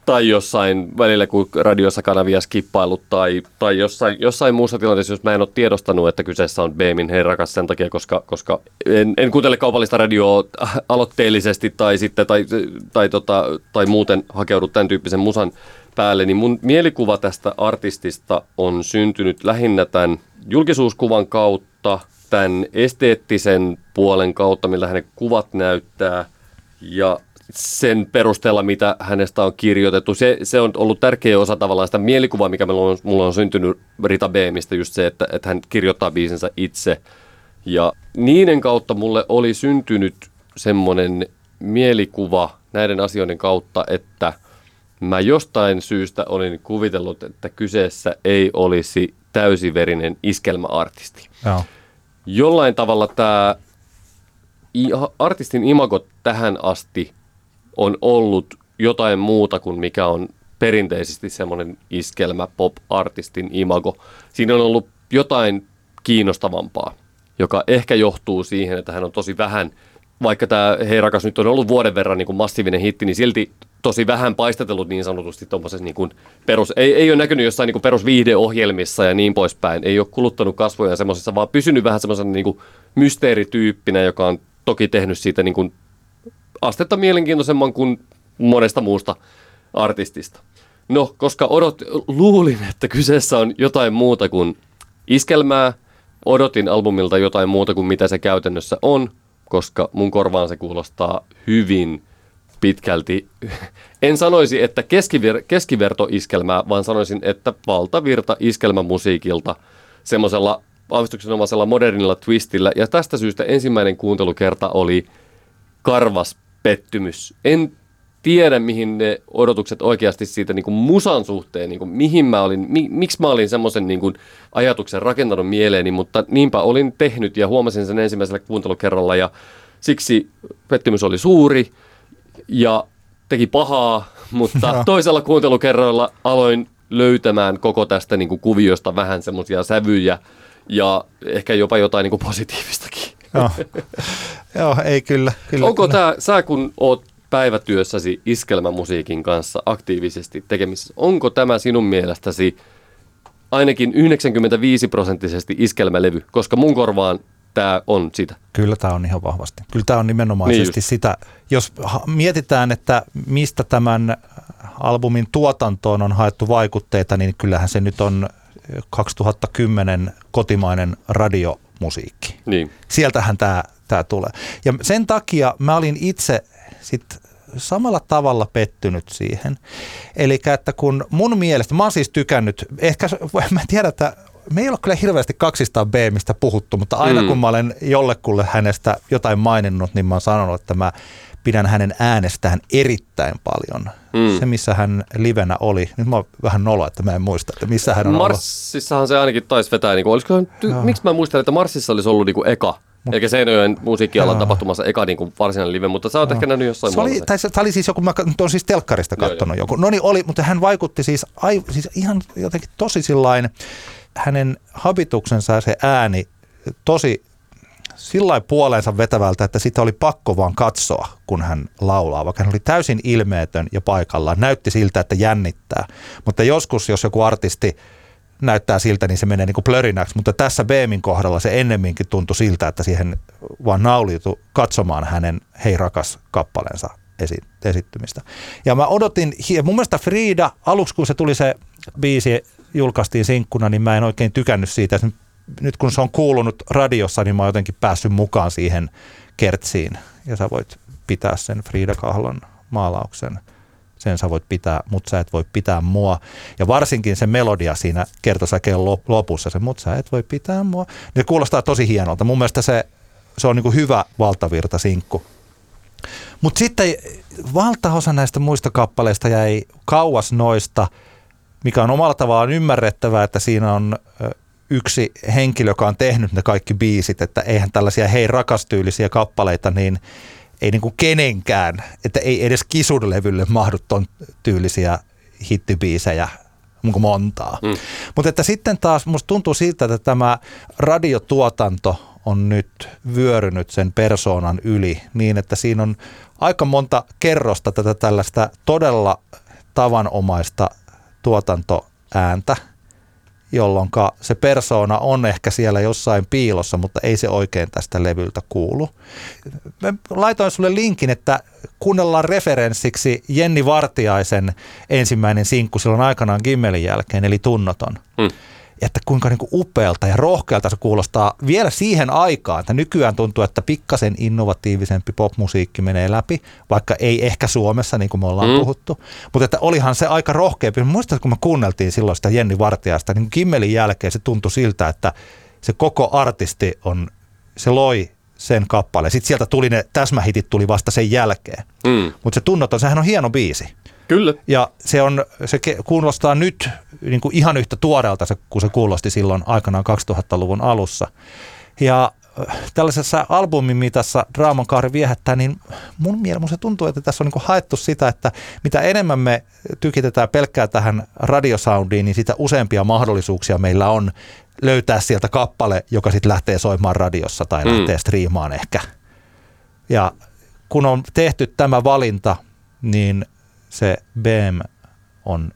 tai jossain välillä, kun radiossa kanavia skippailut tai, tai jossain, jossain muussa tilanteessa, jos mä en ole tiedostanut, että kyseessä on Beemin herrakas sen takia, koska, koska en, en kuuntele kaupallista radioa aloitteellisesti tai, sitten, tai, tai, tota, tai muuten hakeudu tämän tyyppisen musan päälle, niin mun mielikuva tästä artistista on syntynyt lähinnä tämän julkisuuskuvan kautta, tämän esteettisen puolen kautta, millä hänen kuvat näyttää, ja sen perusteella, mitä hänestä on kirjoitettu. Se, se on ollut tärkeä osa tavallaan sitä mielikuvaa, mikä mulla on, mulla on syntynyt Rita Beemistä, just se, että, että hän kirjoittaa biisinsä itse. Ja niiden kautta mulle oli syntynyt semmoinen mielikuva näiden asioiden kautta, että mä jostain syystä olin kuvitellut, että kyseessä ei olisi täysiverinen iskelmäartisti. Joo. Jollain tavalla tämä artistin imago tähän asti on ollut jotain muuta kuin mikä on perinteisesti semmoinen iskelmä pop-artistin imago. Siinä on ollut jotain kiinnostavampaa, joka ehkä johtuu siihen, että hän on tosi vähän, vaikka tämä Hei rakas nyt on ollut vuoden verran niin kuin massiivinen hitti, niin silti tosi vähän paistatellut niin sanotusti tuommoisessa niin kuin perus, ei, ei ole näkynyt jossain niin kuin perusviihdeohjelmissa ja niin poispäin, ei ole kuluttanut kasvoja semmoisessa, vaan pysynyt vähän semmoisen niin kuin mysteerityyppinä, joka on toki tehnyt siitä niin kuin astetta mielenkiintoisemman kuin monesta muusta artistista. No, koska odot, luulin, että kyseessä on jotain muuta kuin iskelmää, odotin albumilta jotain muuta kuin mitä se käytännössä on, koska mun korvaan se kuulostaa hyvin pitkälti, en sanoisi, että keskiver- keskivertoiskelmää, vaan sanoisin, että valtavirta iskelmämusiikilta semmoisella aavistuksenomaisella modernilla twistillä. Ja tästä syystä ensimmäinen kuuntelukerta oli karvas pettymys. En tiedä, mihin ne odotukset oikeasti siitä niin kuin musan suhteen, niin kuin mihin mä olin, mi, miksi mä olin semmoisen niin kuin ajatuksen rakentanut mieleeni, mutta niinpä olin tehnyt ja huomasin sen ensimmäisellä kuuntelukerralla ja siksi pettymys oli suuri ja teki pahaa, mutta toisella kuuntelukerralla aloin löytämään koko tästä niin kuin kuviosta vähän semmoisia sävyjä ja ehkä jopa jotain niin kuin positiivistakin. Joo. Joo, ei kyllä. kyllä Onko kyllä. tämä, sä kun oot päivätyössäsi iskelmämusiikin kanssa aktiivisesti tekemisissä, onko tämä sinun mielestäsi ainakin 95 prosenttisesti iskelmälevy, koska mun korvaan tämä on sitä. Kyllä tämä on ihan vahvasti. Kyllä tämä on nimenomaisesti niin sitä. Jos mietitään, että mistä tämän albumin tuotantoon on haettu vaikutteita, niin kyllähän se nyt on 2010 kotimainen radiomusiikki. Niin. Sieltähän tämä, tämä tulee. Ja sen takia mä olin itse sit samalla tavalla pettynyt siihen. Eli että kun mun mielestä, mä oon siis tykännyt, ehkä mä tiedän, että me ei ole kyllä hirveästi 200 B, mistä puhuttu, mutta aina mm. kun mä olen jollekulle hänestä jotain maininnut, niin mä oon sanonut, että mä pidän hänen äänestään erittäin paljon. Mm. Se, missä hän livenä oli. Nyt mä oon vähän nolo, että mä en muista, että missä hän on Marsissahan ollut. se ainakin taisi vetää, niin kuin, olisiko, ty- miksi mä muistan, että Marsissa olisi ollut niin kuin eka Mut, Eikä Seinäjoen musiikkialan Jaa. tapahtumassa eka niin kuin varsinainen live, mutta sä oot Jaa. ehkä nähnyt jossain se oli, tai se, se, oli siis joku, mä on siis telkkarista katsonut joku. No niin oli, mutta hän vaikutti siis, ai, siis ihan jotenkin tosi sillain, hänen habituksensa ja se ääni tosi sillä puoleensa vetävältä, että sitä oli pakko vaan katsoa, kun hän laulaa, vaikka hän oli täysin ilmeetön ja paikallaan. Näytti siltä, että jännittää. Mutta joskus, jos joku artisti näyttää siltä, niin se menee niin kuin plörinäksi, mutta tässä Beemin kohdalla se ennemminkin tuntui siltä, että siihen vaan nauliutu katsomaan hänen Hei rakas kappaleensa esi- esittymistä. Ja mä odotin, mun mielestä Frida, aluksi kun se tuli se biisi, julkaistiin sinkkuna, niin mä en oikein tykännyt siitä. Nyt kun se on kuulunut radiossa, niin mä oon jotenkin päässyt mukaan siihen kertsiin. Ja sä voit pitää sen Frida Kahlon maalauksen sen sä voit pitää, mutta sä et voi pitää mua. Ja varsinkin se melodia siinä kertosäkeen lopussa, se mutta sä et voi pitää mua, niin se kuulostaa tosi hienolta. Mun mielestä se, se on niin hyvä valtavirta sinkku. Mutta sitten valtaosa näistä muista kappaleista jäi kauas noista, mikä on omalla tavallaan ymmärrettävää, että siinä on yksi henkilö, joka on tehnyt ne kaikki biisit, että eihän tällaisia hei rakastyylisiä kappaleita, niin ei niin kuin kenenkään, että ei edes kisudlevylle mahdu ton tyylisiä hittibiisejä niin montaa. Mm. Mutta että sitten taas musta tuntuu siltä, että tämä radiotuotanto on nyt vyörynyt sen persoonan yli niin, että siinä on aika monta kerrosta tätä tällaista todella tavanomaista tuotantoääntä – jolloin se persoona on ehkä siellä jossain piilossa, mutta ei se oikein tästä levyltä kuulu. Mä laitoin sulle linkin, että kuunnellaan referenssiksi Jenni Vartiaisen ensimmäinen sinkku silloin aikanaan Gimmelin jälkeen, eli Tunnoton. Hmm. Että kuinka niin kuin upealta ja rohkealta se kuulostaa vielä siihen aikaan, että nykyään tuntuu, että pikkasen innovatiivisempi popmusiikki menee läpi, vaikka ei ehkä Suomessa, niin kuin me ollaan mm. puhuttu, mutta että olihan se aika rohkeampi. Muistan, kun me kuunneltiin silloin sitä Jenni Vartiasta, niin Kimmelin jälkeen se tuntui siltä, että se koko artisti on, se loi sen kappaleen. Sitten sieltä tuli ne täsmähitit tuli vasta sen jälkeen. Mm. Mutta se tunnoton, sehän on hieno biisi. Kyllä. Ja se, on, se kuulostaa nyt niin kuin ihan yhtä tuoreelta, kun se kuulosti silloin aikanaan 2000-luvun alussa. Ja äh, tällaisessa albumin mitassa Draaman kaari viehättää, niin mun mielestä se tuntuu, että tässä on niin haettu sitä, että mitä enemmän me tykitetään pelkkää tähän radiosoundiin, niin sitä useampia mahdollisuuksia meillä on löytää sieltä kappale, joka sitten lähtee soimaan radiossa tai mm. lähtee striimaan ehkä. Ja kun on tehty tämä valinta, niin se BM on,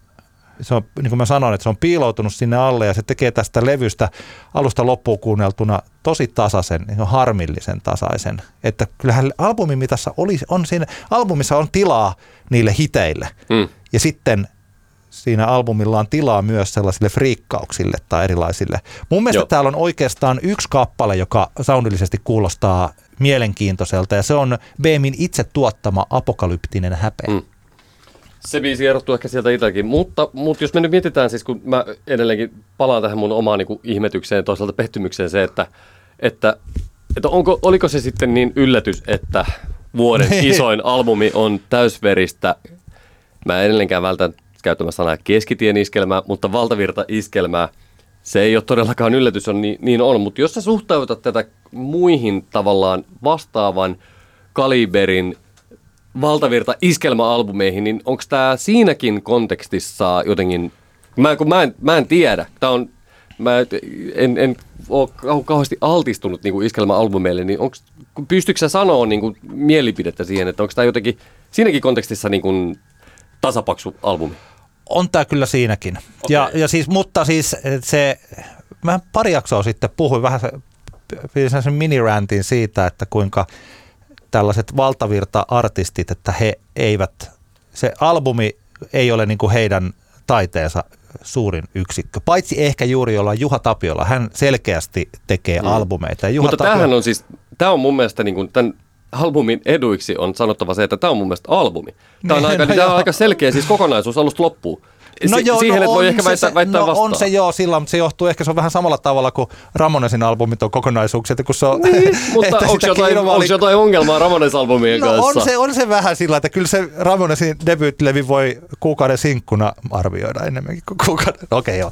se on, niin kuin mä sanoin, että se on piiloutunut sinne alle ja se tekee tästä levystä alusta loppuun kuunneltuna tosi tasaisen, niin harmillisen tasaisen. Että kyllähän albumin mitassa oli, on siinä, albumissa on tilaa niille hiteille. Mm. Ja sitten siinä albumilla on tilaa myös sellaisille friikkauksille tai erilaisille. Mun mielestä Joo. täällä on oikeastaan yksi kappale, joka soundillisesti kuulostaa mielenkiintoiselta, ja se on Beemin itse tuottama apokalyptinen häpeä. Mm. Se biisi erottuu ehkä sieltä itselläkin, mutta, mutta jos me nyt mietitään siis, kun mä edelleenkin palaan tähän mun omaan niin ihmetykseen toisaalta pehtymykseen se, että, että, että onko, oliko se sitten niin yllätys, että vuoden niin. isoin albumi on täysveristä, mä edelleenkään vältän käyttämään sanaa keskitien iskelmää, mutta valtavirta iskelmää, se ei ole todellakaan yllätys, on niin, niin on, mutta jos sä suhtautat tätä muihin tavallaan vastaavan kaliberin valtavirta iskelmäalbumeihin, niin onko tämä siinäkin kontekstissa jotenkin, mä, kun mä en, mä en tiedä, tämä on, mä en, en ole kauheasti altistunut niin iskelmäalbumeille, niin onks, pystyykö sä sanoa niin kuin, mielipidettä siihen, että onko tämä jotenkin siinäkin kontekstissa niin kuin, tasapaksu albumi? On tämä kyllä siinäkin. Okay. Ja, ja siis, mutta siis se, mä pari jaksoa sitten puhuin vähän se, sen minirantin siitä, että kuinka tällaiset valtavirta-artistit, että he eivät, se albumi ei ole niin kuin heidän taiteensa suurin yksikkö. Paitsi ehkä juuri jolla Juha Tapiola, hän selkeästi tekee mm. albumeita. Juha Mutta tämähän on siis, tämä on mun mielestä niin kuin tämän albumin eduiksi on sanottava se, että tämä on mun mielestä albumi. Tämä on, niin, aika, no tämä on aika selkeä siis kokonaisuus alusta loppuun. No joo, siihen, no että voi ehkä väittää, se, väittää no vastaan. on se joo sillä, mutta se johtuu ehkä, se on vähän samalla tavalla kuin Ramonesin albumit on kokonaisuuksia, että kun se on... Niin, mutta onko jotain, onko jotain ongelmaa Ramones albumien no, kanssa? On se, on se vähän sillä, että kyllä se Ramonesin debyyttilevi voi kuukauden sinkkuna arvioida enemmänkin kuin kuukauden. No, okei okay, joo.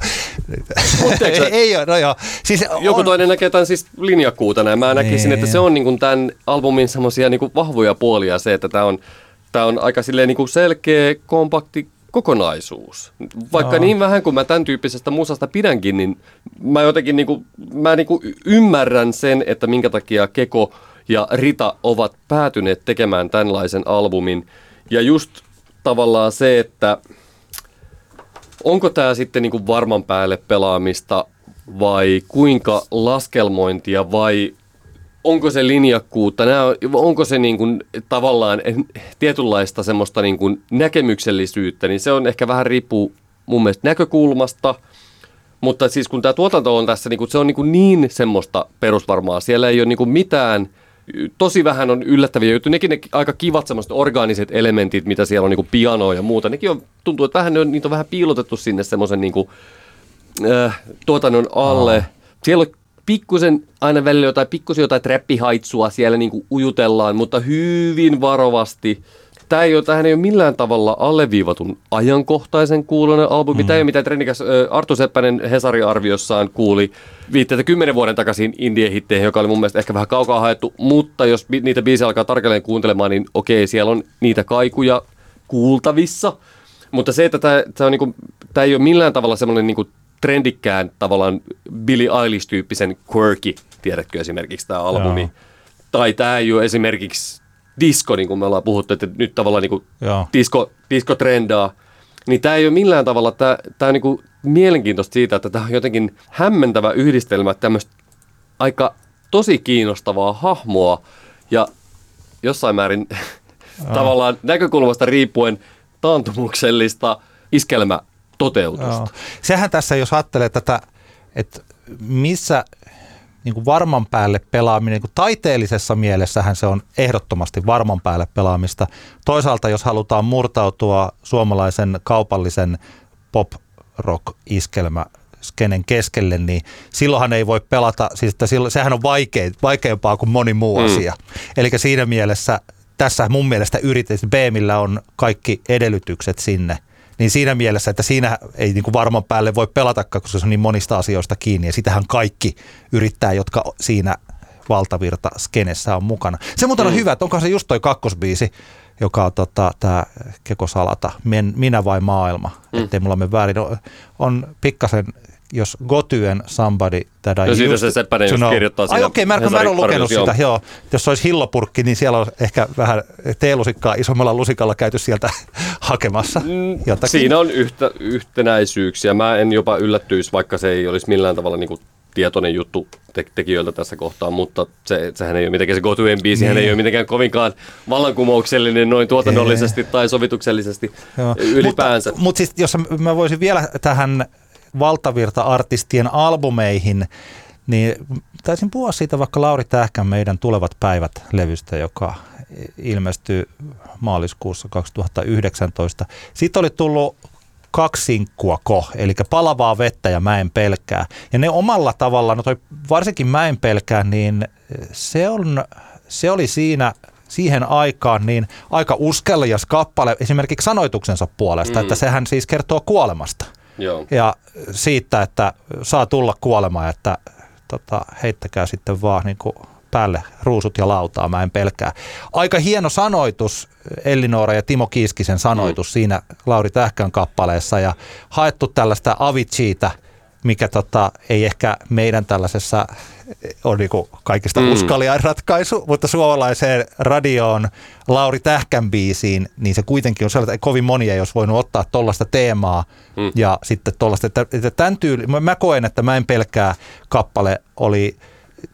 ei, ei ole, no joo. Siis Joku on... toinen näkee tämän siis linjakkuutena ja mä näkisin, niin. että se on niin kuin tämän albumin semmoisia niin vahvoja puolia se, että tämä on, tämä on aika silleen niin kuin selkeä, kompakti kokonaisuus. Vaikka Jaa. niin vähän kuin mä tämän tyyppisestä musasta pidänkin, niin mä jotenkin niin kuin, mä niin kuin ymmärrän sen, että minkä takia Keko ja Rita ovat päätyneet tekemään tämänlaisen albumin. Ja just tavallaan se, että onko tämä sitten niin kuin varman päälle pelaamista vai kuinka laskelmointia vai onko se linjakkuutta, nämä, onko se niin kuin, tavallaan tietynlaista semmoista niin kuin näkemyksellisyyttä, niin se on ehkä vähän riippuu mun mielestä näkökulmasta, mutta siis kun tämä tuotanto on tässä, niin kuin, se on niin, kuin niin semmoista perusvarmaa, siellä ei ole niin kuin mitään, tosi vähän on yllättäviä juttuja, nekin ne aika kivat semmoiset orgaaniset elementit, mitä siellä on niin kuin pianoa ja muuta, nekin on, tuntuu, että vähän, niitä on vähän piilotettu sinne semmoisen niin kuin, äh, tuotannon alle. Oh. Siellä on pikkusen aina välillä jotain, pikkusen jotain trappihaitsua siellä niin kuin ujutellaan, mutta hyvin varovasti. Tämä ei ole, tähän ei ole millään tavalla alleviivatun ajankohtaisen kuulonen albumi. Mm. Tämä ei ole mitään trendikäs. Arto Seppänen Hesari-arviossaan kuuli viitteitä kymmenen vuoden takaisin indie-hitteihin, joka oli mun mielestä ehkä vähän kaukaa haettu. Mutta jos niitä biisejä alkaa tarkalleen kuuntelemaan, niin okei, siellä on niitä kaikuja kuultavissa. Mutta se, että tämä, tämä, on niin kuin, tämä ei ole millään tavalla semmoinen niin trendikkään tavallaan Billie Eilish-tyyppisen quirky, tiedätkö esimerkiksi tämä albumi. Joo. Tai tämä ei ole esimerkiksi disco, niin kuin me ollaan puhuttu, että nyt tavallaan niin kuin disco, disco trendaa. Niin tämä ei ole millään tavalla, tämä, tämä on niin kuin mielenkiintoista siitä, että tämä on jotenkin hämmentävä yhdistelmä tämmöistä aika tosi kiinnostavaa hahmoa ja jossain määrin tavallaan näkökulmasta riippuen taantumuksellista iskelmä toteutusta. Joo. Sehän tässä, jos ajattelee tätä että missä niin kuin varman päälle pelaaminen, niin kuin taiteellisessa mielessähän se on ehdottomasti varman päälle pelaamista. Toisaalta jos halutaan murtautua suomalaisen kaupallisen pop-rock-iskelmä skenen keskelle, niin silloinhan ei voi pelata, siis että silloin, sehän on vaikein, vaikeampaa kuin moni muu mm. asia. Eli siinä mielessä tässä mun mielestä yritetään, BMillä on kaikki edellytykset sinne – niin siinä mielessä, että siinä ei niin kuin varman päälle voi pelata, koska se on niin monista asioista kiinni. Ja sitähän kaikki yrittää, jotka siinä valtavirta skenessä on mukana. Se muuten on mm. hyvä, että onko se just toi kakkosbiisi, joka on tota, tämä Keko Salata, Minä vai maailma, mm. ettei mulla mene väärin. On pikkasen jos Gotyen Somebody That I no siitä se Seppänen just kirjoittaa Ai okei, okay, mä, mä en ole lukenut sitä, joo. Jos se olisi hillopurkki, niin siellä on ehkä vähän teelusikkaa isommalla lusikalla käyty sieltä hakemassa mm, jotakin. Siinä on yhtä, yhtenäisyyksiä. Mä en jopa yllättyisi, vaikka se ei olisi millään tavalla niin kuin tietoinen juttu te- tekijöiltä tässä kohtaa, mutta se, sehän ei ole mitenkään, se Go to biisi niin. ei ole mitenkään kovinkaan vallankumouksellinen noin tuotannollisesti tai sovituksellisesti Joo. ylipäänsä. Mutta, mutta siis jos mä voisin vielä tähän valtavirta-artistien albumeihin, niin taisin puhua siitä vaikka Lauri Tähkän meidän Tulevat päivät levystä, joka ilmestyy maaliskuussa 2019. Siitä oli tullut kaksi sinkkua ko, eli palavaa vettä ja mä en pelkää. Ja ne omalla tavallaan, no toi varsinkin mä en pelkää, niin se, on, se oli siinä siihen aikaan niin aika uskelias kappale esimerkiksi sanoituksensa puolesta, mm. että sehän siis kertoo kuolemasta – Joo. Ja siitä, että saa tulla kuolemaan, että tota, heittäkää sitten vaan niin kuin päälle ruusut ja lautaa, mä en pelkää. Aika hieno sanoitus, Ellinora ja Timo Kiiskisen sanoitus mm. siinä Lauri Tähkän kappaleessa ja haettu tällaista Aviciita, mikä tota, ei ehkä meidän tällaisessa on niin kaikista mm. uskaliain ratkaisu, mutta suomalaiseen radioon Lauri Tähkän biisiin, niin se kuitenkin on sellainen, että kovin moni ei olisi voinut ottaa tuollaista teemaa mm. ja sitten tuollaista, että, että tämän tyyli, mä koen, että mä en pelkää kappale oli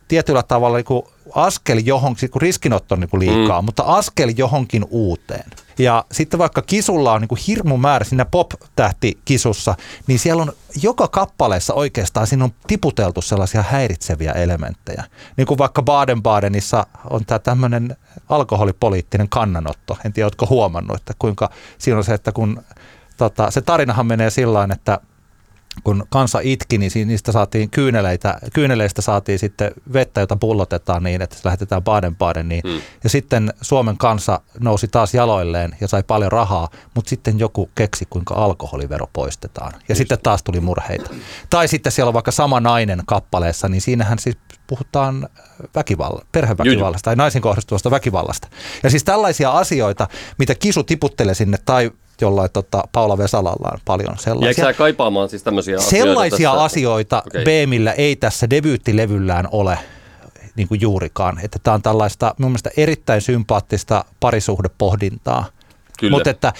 tietyllä tavalla niin kuin askel johonkin, kun riskinotto on niin kuin liikaa, mm. mutta askel johonkin uuteen. Ja sitten vaikka kisulla on niin kuin hirmu määrä siinä pop-tähti kisussa, niin siellä on joka kappaleessa oikeastaan siinä on tiputeltu sellaisia häiritseviä elementtejä. Niin kuin vaikka Baden-Badenissa on tämä tämmöinen alkoholipoliittinen kannanotto. En tiedä, oletko huomannut, että kuinka siinä on se, että kun tota, se tarinahan menee sillä että kun kansa itki, niin niistä saatiin kyyneleitä, kyyneleistä saatiin sitten vettä, jota pullotetaan niin, että se lähetetään Baden-Baden. Niin. Hmm. Ja sitten Suomen kansa nousi taas jaloilleen ja sai paljon rahaa, mutta sitten joku keksi, kuinka alkoholivero poistetaan. Ja Just. sitten taas tuli murheita. Tai sitten siellä on vaikka sama nainen kappaleessa, niin siinähän siis puhutaan väkivalla, perheväkivallasta tai naisen kohdistuvasta väkivallasta. Ja siis tällaisia asioita, mitä kisu tiputtelee sinne tai jollain tota, Paula Vesalalla on paljon sellaisia. Jääkö kaipaamaan siis tämmöisiä Sellaisia asioita, asioita okay. Beemillä ei tässä debyyttilevyllään ole niin kuin juurikaan. Että tämä on tällaista mun mielestä erittäin sympaattista parisuhdepohdintaa. Mutta että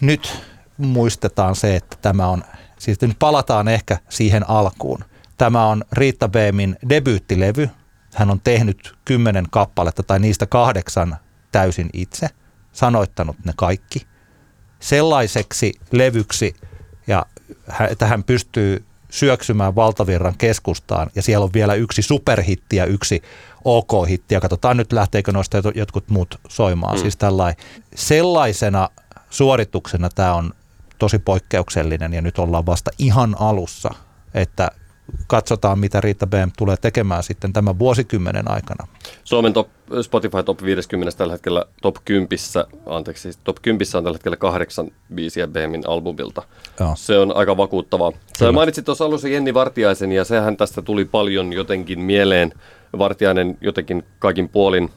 nyt muistetaan se, että tämä on, siis nyt palataan ehkä siihen alkuun. Tämä on Riitta Beemin debyyttilevy. Hän on tehnyt kymmenen kappaletta tai niistä kahdeksan täysin itse, sanoittanut ne kaikki – sellaiseksi levyksi, ja että hän pystyy syöksymään valtavirran keskustaan, ja siellä on vielä yksi superhitti ja yksi OK-hitti, ja katsotaan nyt lähteekö noista jotkut muut soimaan. Mm. Siis tällainen, sellaisena suorituksena tämä on tosi poikkeuksellinen, ja nyt ollaan vasta ihan alussa, että katsotaan, mitä Riitta BM tulee tekemään sitten tämän vuosikymmenen aikana. Suomen top, Spotify Top 50 tällä hetkellä Top 10, anteeksi, Top 10 on tällä hetkellä kahdeksan biisiä BMin albumilta. Joo. Se on aika vakuuttavaa. Sä mainitsit tuossa alussa Jenni Vartiaisen ja sehän tästä tuli paljon jotenkin mieleen. Vartiainen jotenkin kaikin puolin.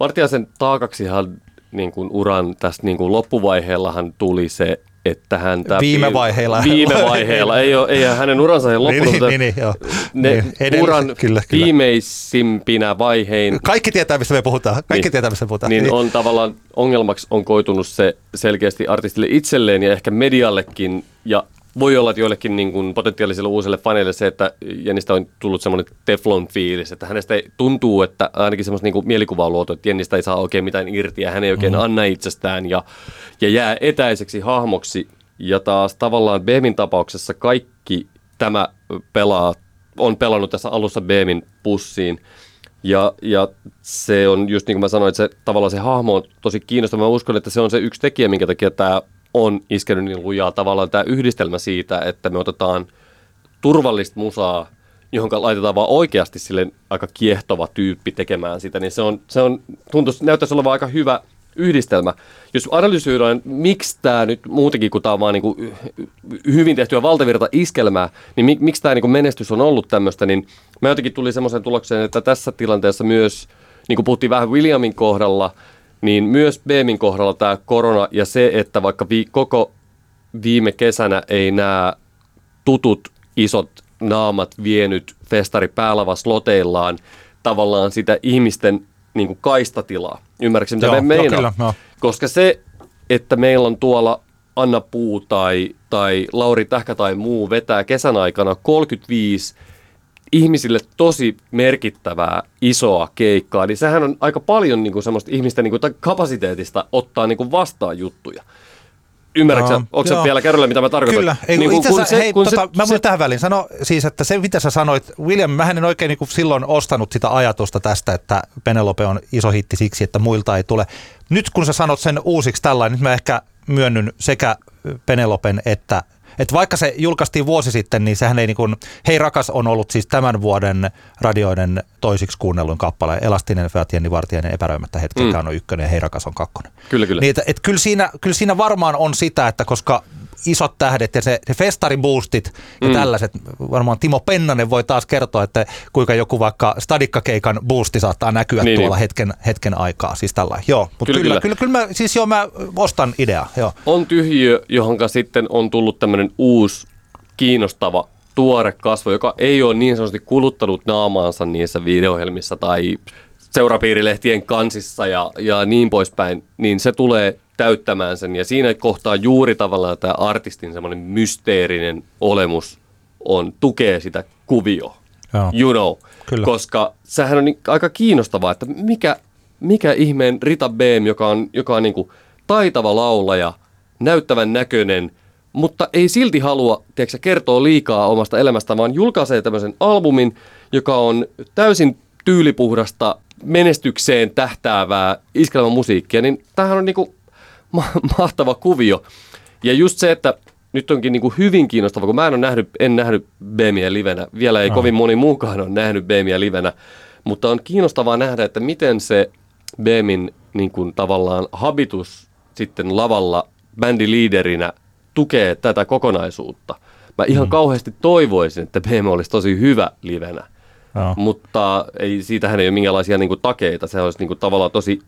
Vartiaisen taakaksihan niin kuin uran tässä niin kuin loppuvaiheellahan tuli se että häntä... Viime vaiheilla. Viime vaiheilla. ei, ole, ei hänen uransa ei loppunut, niin, niin, niin, joo. ne niin, edellä, uran kyllä, kyllä. viimeisimpinä vaihein... Kaikki tietää, mistä me puhutaan. Kaikki niin, tietää, mistä me puhutaan. Niin, niin on tavallaan ongelmaksi on koitunut se selkeästi artistille itselleen ja ehkä mediallekin ja voi olla, että joillekin niin kuin potentiaalisille uusille faneille se, että Jennistä on tullut semmoinen teflon-fiilis, että hänestä ei, tuntuu, että ainakin semmoista niin mielikuvaa on luotu, että Jennistä ei saa oikein mitään irti ja hän ei oikein mm. anna itsestään ja, ja jää etäiseksi hahmoksi. Ja taas tavallaan Behmin tapauksessa kaikki tämä pelaa, on pelannut tässä alussa Beemin pussiin. Ja, ja se on just niin kuin mä sanoin, että se, tavallaan se hahmo on tosi kiinnostava. Mä uskon, että se on se yksi tekijä, minkä takia tämä on iskenyt niin lujaa. Tavallaan tämä yhdistelmä siitä, että me otetaan turvallista musaa, johon laitetaan vaan oikeasti sille aika kiehtova tyyppi tekemään sitä, niin se on, se on tuntuisi, näyttäisi olevan aika hyvä yhdistelmä. Jos analysoidaan, miksi tämä nyt muutenkin, kun tämä on vaan niin kuin hyvin tehtyä valtavirta iskelmää, niin mik, miksi tämä niin menestys on ollut tämmöistä, niin mä jotenkin tuli semmoisen tulokseen, että tässä tilanteessa myös, niin kuin puhuttiin vähän Williamin kohdalla, niin myös Beemin kohdalla tämä korona ja se, että vaikka vi, koko viime kesänä ei nämä tutut isot naamat vienyt festari päälava sloteillaan tavallaan sitä ihmisten niin kuin kaistatilaa. Ymmärrätkö, mitä me meinaa? Kyllä. Koska se, että meillä on tuolla Anna Puu tai, tai Lauri Tähkä tai muu vetää kesän aikana 35 ihmisille tosi merkittävää isoa keikkaa, niin sehän on aika paljon niin kuin semmoista ihmisten niin kuin, kapasiteetista ottaa niin kuin vastaan juttuja. Ymmärrätkö, no, onko se vielä kerralla, mitä mä tarkoitan? Kyllä. Ei, niin, kun, kun se, hei, kun tota, se, mä voin se, tähän väliin sanoa siis, että se mitä sä sanoit, William, mä en oikein niin kuin silloin ostanut sitä ajatusta tästä, että Penelope on iso hitti siksi, että muilta ei tule. Nyt kun sä sanot sen uusiksi tällainen, nyt mä ehkä myönnyn sekä Penelopen että että vaikka se julkaistiin vuosi sitten, niin sehän ei niin kuin, Hei rakas on ollut siis tämän vuoden radioiden toisiksi kuunnellun kappale. Elastinen, Featieni, Vartijainen, epäröimättä hetkekään mm. on ykkönen ja Hei rakas on kakkonen. Kyllä, kyllä. Niin, että, että kyllä, siinä, kyllä siinä varmaan on sitä, että koska isot tähdet ja se, se festariboostit ja mm. tällaiset. Varmaan Timo Pennanen voi taas kertoa, että kuinka joku vaikka stadikkakeikan boosti saattaa näkyä niin, tuolla niin. Hetken, hetken aikaa. Siis tällä. Joo, mutta kyllä, kyllä, kyllä, kyllä, mä, siis joo, mä ostan idea. Joo. On tyhjiö, johon sitten on tullut tämmöinen uusi kiinnostava tuore kasvo, joka ei ole niin sanotusti kuluttanut naamaansa niissä videohjelmissa tai seurapiirilehtien kansissa ja, ja niin poispäin, niin se tulee täyttämään sen. Ja siinä kohtaa juuri tavallaan tämä artistin semmoinen mysteerinen olemus on, tukee sitä kuvio. Joo. You know. Kyllä. Koska sehän on niin, aika kiinnostavaa, että mikä, mikä ihmeen Rita Beem, joka on, joka on niin kuin taitava laulaja, näyttävän näköinen, mutta ei silti halua tiedätkö, kertoa liikaa omasta elämästä, vaan julkaisee tämmöisen albumin, joka on täysin tyylipuhdasta, menestykseen tähtäävää iskelmämusiikkia, niin tämähän on niinku ma- mahtava kuvio. Ja just se, että nyt onkin niin kuin hyvin kiinnostava, kun mä en ole nähnyt, en nähnyt Beemiä livenä, vielä ei no. kovin moni muukaan ole nähnyt Beemiä livenä, mutta on kiinnostavaa nähdä, että miten se Beemin niin kuin tavallaan habitus sitten lavalla bändiliiderinä tukee tätä kokonaisuutta. Mä ihan mm. kauheasti toivoisin, että BM olisi tosi hyvä livenä, no. mutta ei, siitähän ei ole minkälaisia niin kuin, takeita. Se olisi niin kuin, tavallaan tosi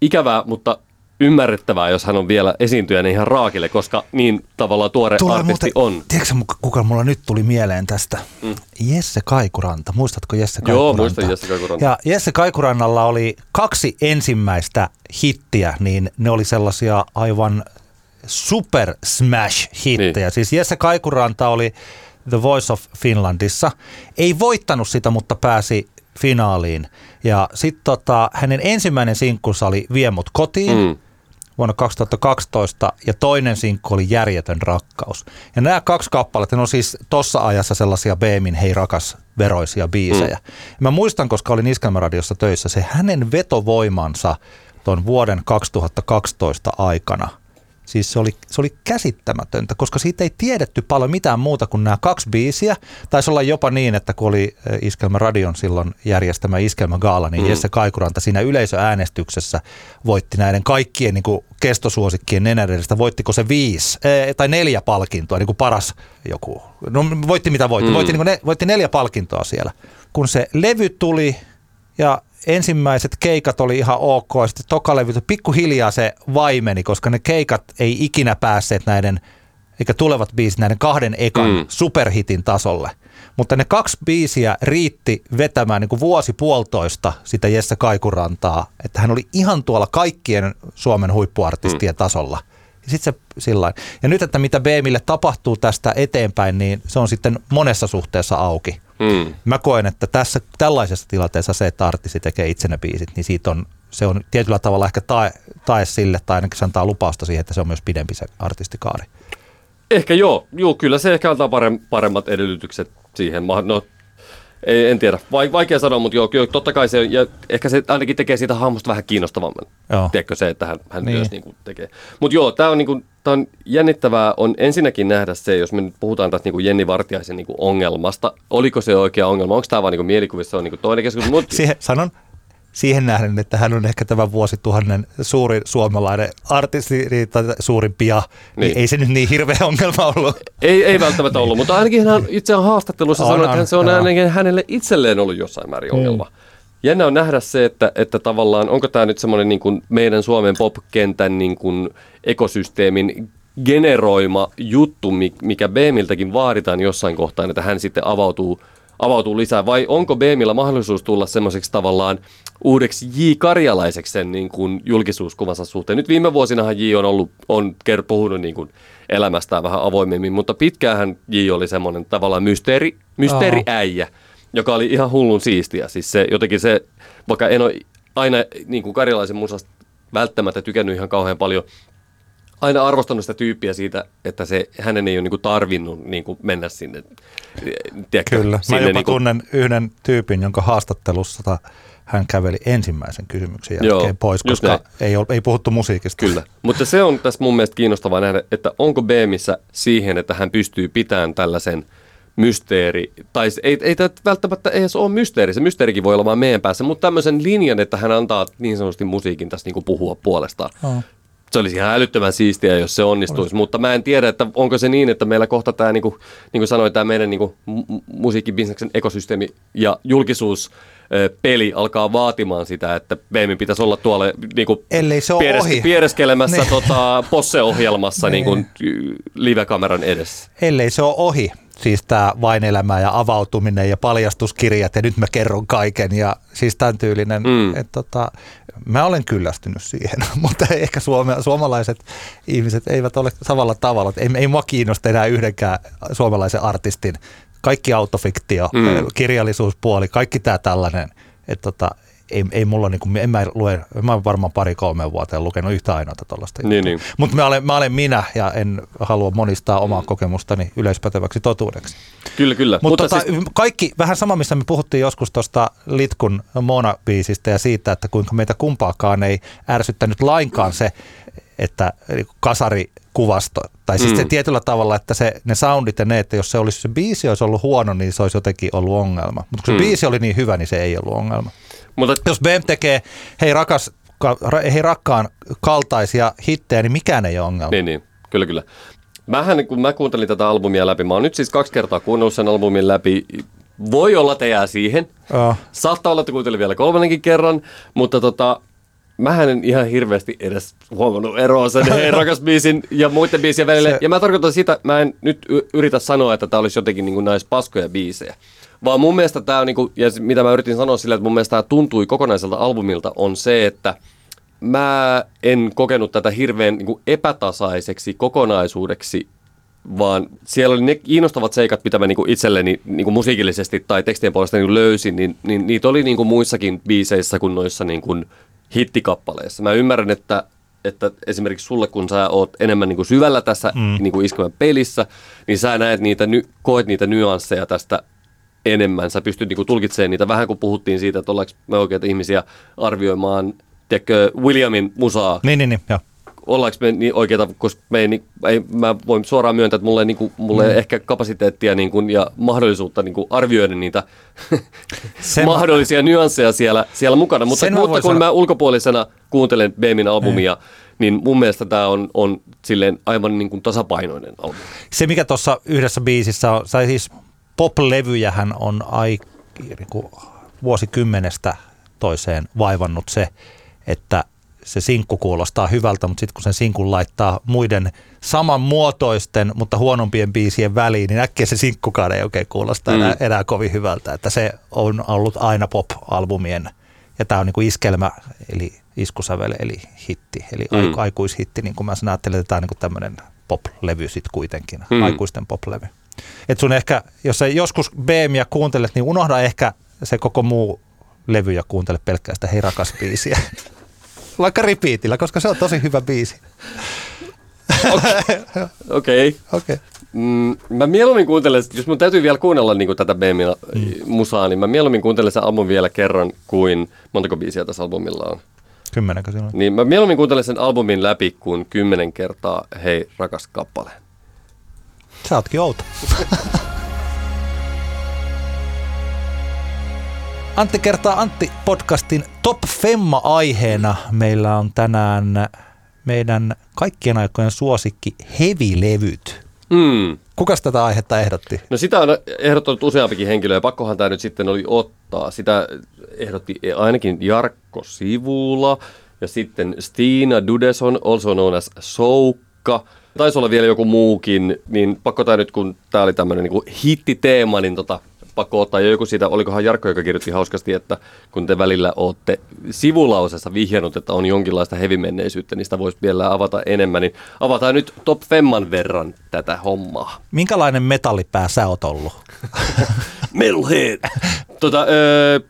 ikävää, mutta ymmärrettävää, jos hän on vielä esiintyjänä ihan raakille, koska niin tavallaan tuore Tulee artisti muuten, on. Tiedätkö kuka mulla nyt tuli mieleen tästä? Mm. Jesse Kaikuranta. Muistatko Jesse Kaikuranta? Joo, muistan Jesse Kaikuranta. Ja Jesse Kaikurannalla oli kaksi ensimmäistä hittiä, niin ne oli sellaisia aivan super smash hittejä. Niin. Siis Jesse Kaikuranta oli The Voice of Finlandissa. Ei voittanut sitä, mutta pääsi finaaliin. Ja sitten tota, hänen ensimmäinen sinkkunsa oli Vie mut kotiin. Mm vuonna 2012 ja toinen sinkku oli Järjetön rakkaus. Ja nämä kaksi kappaletta, ne on siis tuossa ajassa sellaisia Beemin Hei rakas veroisia biisejä. Mm. Ja mä muistan, koska olin Iskelmäradiossa töissä, se hänen vetovoimansa tuon vuoden 2012 aikana – Siis se oli, se oli käsittämätöntä, koska siitä ei tiedetty paljon mitään muuta kuin nämä kaksi biisiä. Taisi olla jopa niin, että kun oli eh, Iskelmä Radion silloin järjestämä Iskelmä Gaala, niin mm. Jesse Kaikuranta siinä yleisöäänestyksessä voitti näiden kaikkien niin kuin kestosuosikkien nenäredestä. Voittiko se viisi eh, tai neljä palkintoa, niin kuin paras joku. No voitti mitä voitti. Mm. Voitti, niin kuin ne, voitti neljä palkintoa siellä. Kun se levy tuli ja ensimmäiset keikat oli ihan ok, ja sitten tokalevy, pikkuhiljaa se vaimeni, koska ne keikat ei ikinä päässeet näiden, eikä tulevat biisit näiden kahden ekan mm. superhitin tasolle. Mutta ne kaksi biisiä riitti vetämään niin kuin vuosi puolitoista sitä Jesse Kaikurantaa, että hän oli ihan tuolla kaikkien Suomen huippuartistien mm. tasolla. Ja sitten se sillain. Ja nyt, että mitä Beemille tapahtuu tästä eteenpäin, niin se on sitten monessa suhteessa auki. Mm. Mä koen, että tässä tällaisessa tilanteessa se, että artisti tekee itsenä biisit, niin siitä on, se on tietyllä tavalla ehkä tae, tae sille, tai ainakin se antaa lupausta siihen, että se on myös pidempi se artistikaari. Ehkä joo, joo kyllä se ehkä antaa paremmat edellytykset siihen. No, ei, en tiedä, vaikea sanoa, mutta joo, joo, totta kai se, ja ehkä se ainakin tekee siitä hahmosta vähän kiinnostavamman. Joo. Tiedätkö se, että hän, hän niin. myös niin kuin tekee. Mutta joo, tämä on, niin kuin, tää on jännittävää on ensinnäkin nähdä se, jos me nyt puhutaan tästä niin kuin Jenni Vartiaisen niin kuin ongelmasta. Oliko se oikea ongelma? Onko tämä vain niin mielikuvissa? Se on niin kuin toinen keskustelu. Mut... Siihen, sanon, siihen nähden, että hän on ehkä tämän vuosituhannen suurin suomalainen artisti tai suurimpia, niin. niin ei se nyt niin hirveä ongelma ollut. Ei, ei välttämättä ollut, mutta ainakin hän itse on haastattelussa sanonut, että se on ainakin hänelle itselleen ollut jossain määrin ongelma. Mm. Jännä on nähdä se, että, että tavallaan onko tämä nyt semmoinen niin kuin meidän Suomen pop-kentän niin kuin ekosysteemin generoima juttu, mikä BMiltäkin vaaditaan jossain kohtaa, että hän sitten avautuu avautuu lisää, vai onko BMillä mahdollisuus tulla semmoiseksi tavallaan uudeksi J. Karjalaiseksi sen niin kuin julkisuuskuvansa suhteen? Nyt viime vuosinahan J on ollut, on puhunut niin kuin elämästään vähän avoimemmin, mutta pitkäänhän J oli semmoinen tavallaan mysteeri, mysteeriäijä, joka oli ihan hullun siistiä. Siis se jotenkin se, vaikka en ole aina niin kuin karjalaisen musasta välttämättä tykännyt ihan kauhean paljon, aina arvostanut sitä tyyppiä siitä, että se, hänen ei ole niin tarvinnut niin kuin mennä sinne. Tiedätkö, Kyllä, sinne mä jopa niin kuin... tunnen yhden tyypin, jonka haastattelussa hän käveli ensimmäisen kysymyksen jälkeen Joo, pois, koska ei, ole, ei puhuttu musiikista. Kyllä, mutta se on tässä mun mielestä kiinnostavaa nähdä, että onko Beemissä siihen, että hän pystyy pitämään tällaisen mysteeri, tai ei, ei tämä välttämättä edes ole mysteeri, se mysteerikin voi olla vaan meidän päässä, mutta tämmöisen linjan, että hän antaa niin sanotusti musiikin tässä niin kuin puhua puolestaan. Oh se olisi ihan älyttömän siistiä, jos se onnistuisi, Olisi. mutta mä en tiedä, että onko se niin, että meillä kohta tämä, niin kuin, niin kuin sanoin, tämä meidän niin kuin, musiikkibisneksen ekosysteemi ja julkisuus peli alkaa vaatimaan sitä, että BM pitäisi olla tuolla niin kuin Ellei se ole pieres- ohi. piereskelemässä niin. tota, posse-ohjelmassa niin. Niin kuin, live-kameran edessä. Ellei se ole ohi, siis tämä vain elämä ja avautuminen ja paljastuskirjat ja nyt mä kerron kaiken ja siis tämän tyylinen, mm. että tota, mä olen kyllästynyt siihen, mutta ehkä suome, suomalaiset ihmiset eivät ole samalla tavalla. Ei, ei mua kiinnosta enää yhdenkään suomalaisen artistin. Kaikki autofiktio, mm. kirjallisuuspuoli, kaikki tämä tällainen. Että tota, ei, ei mulla niinku, en mä lue, mä olen varmaan pari kolme vuoteen lukenut yhtä ainoata tuollaista. Niin, niin. Mutta mä olen, mä olen minä ja en halua monistaa omaa kokemustani yleispäteväksi totuudeksi. Kyllä, kyllä. Mutta, Mutta tota, siis... kaikki, vähän sama, missä me puhuttiin joskus tuosta Litkun Mona-biisistä ja siitä, että kuinka meitä kumpaakaan ei ärsyttänyt lainkaan se, että kasari kuvasto. Tai siis mm. se tietyllä tavalla, että se, ne soundit ja ne, että jos se olisi se biisi olisi ollut huono, niin se olisi jotenkin ollut ongelma. Mutta kun se mm. biisi oli niin hyvä, niin se ei ollut ongelma. Mutta jos BM tekee, hei rakas, hei rakkaan kaltaisia hittejä, niin mikään ei ole ongelma. Niin, niin. Kyllä, kyllä. Mähän, kun mä kuuntelin tätä albumia läpi, mä oon nyt siis kaksi kertaa kuunnellut sen albumin läpi. Voi olla, että jää siihen. Oh. Saattaa olla, että kuuntelin vielä kolmannenkin kerran, mutta tota, mähän en ihan hirveästi edes huomannut eroa sen rakas biisin ja muiden biisien välillä. Se... Ja mä tarkoitan sitä, mä en nyt yritä sanoa, että tämä olisi jotenkin niin näissä paskoja biisejä. Vaan mun mielestä tämä on, niinku, ja mitä mä yritin sanoa sillä, että mun mielestä tämä tuntui kokonaiselta albumilta, on se, että mä en kokenut tätä hirveän niinku epätasaiseksi kokonaisuudeksi, vaan siellä oli ne kiinnostavat seikat, mitä mä niinku itselleni niinku musiikillisesti tai tekstien puolesta niinku löysin, niin, niin niitä oli niinku muissakin biiseissä kuin noissa niinku hittikappaleissa. Mä ymmärrän, että että esimerkiksi sulle, kun sä oot enemmän niin kuin syvällä tässä mm. niin kuin iskemän pelissä, niin sä näet niitä, koet niitä nyansseja tästä enemmän. Sä pystyt niinku tulkitsemaan niitä vähän, kun puhuttiin siitä, että ollaanko me oikeita ihmisiä arvioimaan tiedätkö, Williamin musaa. Niin, niin, niin, joo. Ollaanko me niin oikeita, koska me ei, niin, ei, mä voin suoraan myöntää, että mulla ei, niin kuin, mulla ei mm. ehkä kapasiteettia niin kuin, ja mahdollisuutta niin kuin arvioida niitä Sen mahdollisia mä... nyansseja siellä, siellä mukana. Mutta, mutta kun sanoa... mä ulkopuolisena kuuntelen Beemin albumia, ei. niin mun mielestä tämä on, on silleen aivan niin kuin tasapainoinen albumi. Se, mikä tuossa yhdessä biisissä on, sai siis pop-levyjähän on ai, niin kuin vuosikymmenestä toiseen vaivannut se, että se sinkku kuulostaa hyvältä, mutta sitten kun sen sinkun laittaa muiden samanmuotoisten, mutta huonompien biisien väliin, niin äkkiä se sinkkukaan ei oikein kuulosta mm. enää, enää kovin hyvältä. Että se on ollut aina pop-albumien, ja tämä on niin kuin iskelmä, eli iskusävel, eli hitti, eli mm. aikuishitti, niin kuin mä ajattelen, että tämä on niin tämmöinen pop-levy sitten kuitenkin, mm. aikuisten pop-levy. Et sun ehkä, jos sä joskus BMia kuuntelet, niin unohda ehkä se koko muu levy ja kuuntele pelkkää sitä biisiä. Vaikka repeatillä, koska se on tosi hyvä biisi. Okei. Okay. Okei. Mm, mä mieluummin kuuntelen, jos mun täytyy vielä kuunnella niin tätä Beemin mm. musaa, niin mä mieluummin kuuntelen sen album vielä kerran kuin montako biisiä tässä albumilla on. Kymmenenkö silloin? Niin mä mieluummin kuuntelen sen albumin läpi kuin kymmenen kertaa Hei rakas kappale. Sä ootkin outo. Antti kertaa Antti podcastin Top Femma aiheena. Meillä on tänään meidän kaikkien aikojen suosikki hevilevyt. Mm. Kuka tätä aihetta ehdotti? No sitä on ehdottanut useampikin henkilö ja pakkohan tämä nyt sitten oli ottaa. Sitä ehdotti ainakin Jarkko Sivula ja sitten Stina Dudeson, also known as Soukka. Taisi olla vielä joku muukin, niin pakko tämä nyt, kun tämä oli tämmöinen niin hittiteema, niin tota, pakko ottaa jo joku siitä, olikohan Jarkko, joka kirjoitti hauskasti, että kun te välillä olette sivulausessa vihjannut, että on jonkinlaista hevimenneisyyttä, niin sitä voisi vielä avata enemmän, niin avataan nyt top femman verran tätä hommaa. Minkälainen metallipää sä oot ollut? Metalhead! tota, öö,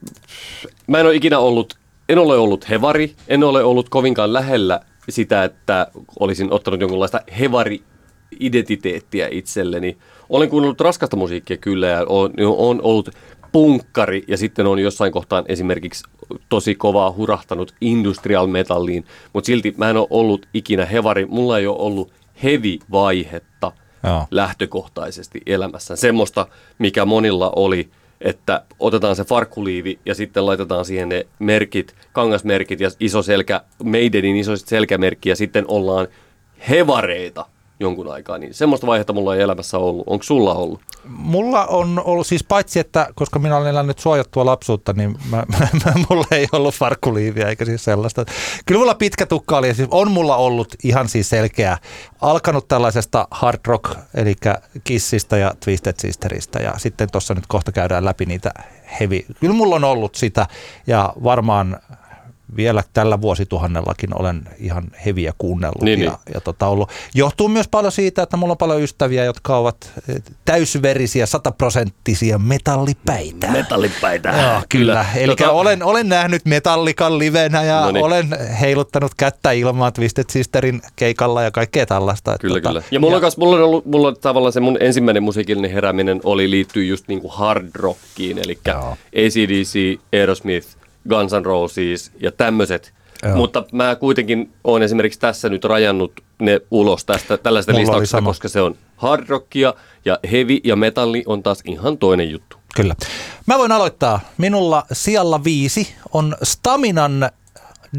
mä en ole ikinä ollut, en ole ollut hevari, en ole ollut kovinkaan lähellä sitä, että olisin ottanut jonkunlaista hevari-identiteettiä itselleni. Olen kuunnellut raskasta musiikkia kyllä ja on, on ollut punkkari ja sitten on jossain kohtaan esimerkiksi tosi kovaa hurahtanut industrial metalliin, mutta silti mä en ole ollut ikinä hevari. Mulla ei ole ollut heavy-vaihetta Joo. lähtökohtaisesti elämässä. Semmoista, mikä monilla oli, että otetaan se farkkuliivi ja sitten laitetaan siihen ne merkit, kangasmerkit ja iso selkä, Maidenin iso selkämerkki ja sitten ollaan hevareita jonkun aikaa. Niin semmoista vaihetta mulla ei elämässä ollut. Onko sulla ollut? Mulla on ollut siis paitsi, että koska minä olen elänyt suojattua lapsuutta, niin mä, mä, mä, mulla ei ollut farkkuliiviä eikä siis sellaista. Kyllä mulla pitkä tukka oli ja siis on mulla ollut ihan siis selkeä, alkanut tällaisesta hard rock, eli Kissistä ja Twisted Sisteristä ja sitten tuossa nyt kohta käydään läpi niitä heavy. Kyllä mulla on ollut sitä ja varmaan vielä tällä vuosituhannellakin olen ihan heviä kuunnellut. Niin, ja, niin. ja tota ollut. Johtuu myös paljon siitä, että mulla on paljon ystäviä, jotka ovat eh, täysverisiä, sataprosenttisia metallipäitä. Metallipäitä. Joo, kyllä. Eli Tota- olen, olen nähnyt Metallikan livenä ja Noniin. olen heiluttanut kättä ilmaan Twisted Sisterin keikalla ja kaikkea tällaista. Kyllä, Tota, kyllä. Ja mulla, on, kas, mulla on ollut, mulla on tavallaan se mun ensimmäinen musiikillinen herääminen oli liittyy just niinku hard rockiin, eli Joo. ACDC, Aerosmith, Guns N' Roses ja tämmöiset. Joo. Mutta mä kuitenkin olen esimerkiksi tässä nyt rajannut ne ulos tästä tällaista Mulla listauksesta, koska se on hard rockia ja heavy ja metalli on taas ihan toinen juttu. Kyllä. Mä voin aloittaa. Minulla sijalla viisi on Staminan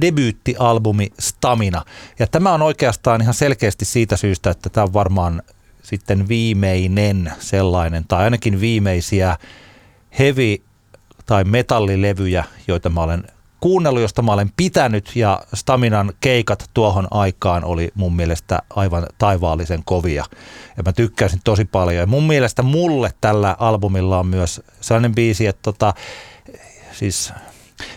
debyyttialbumi Stamina. Ja tämä on oikeastaan ihan selkeästi siitä syystä, että tämä on varmaan sitten viimeinen sellainen, tai ainakin viimeisiä heavy- tai metallilevyjä, joita mä olen kuunnellut, josta mä olen pitänyt, ja Staminan keikat tuohon aikaan oli mun mielestä aivan taivaallisen kovia. Ja mä tykkäsin tosi paljon. Ja mun mielestä mulle tällä albumilla on myös sellainen biisi, että tota, siis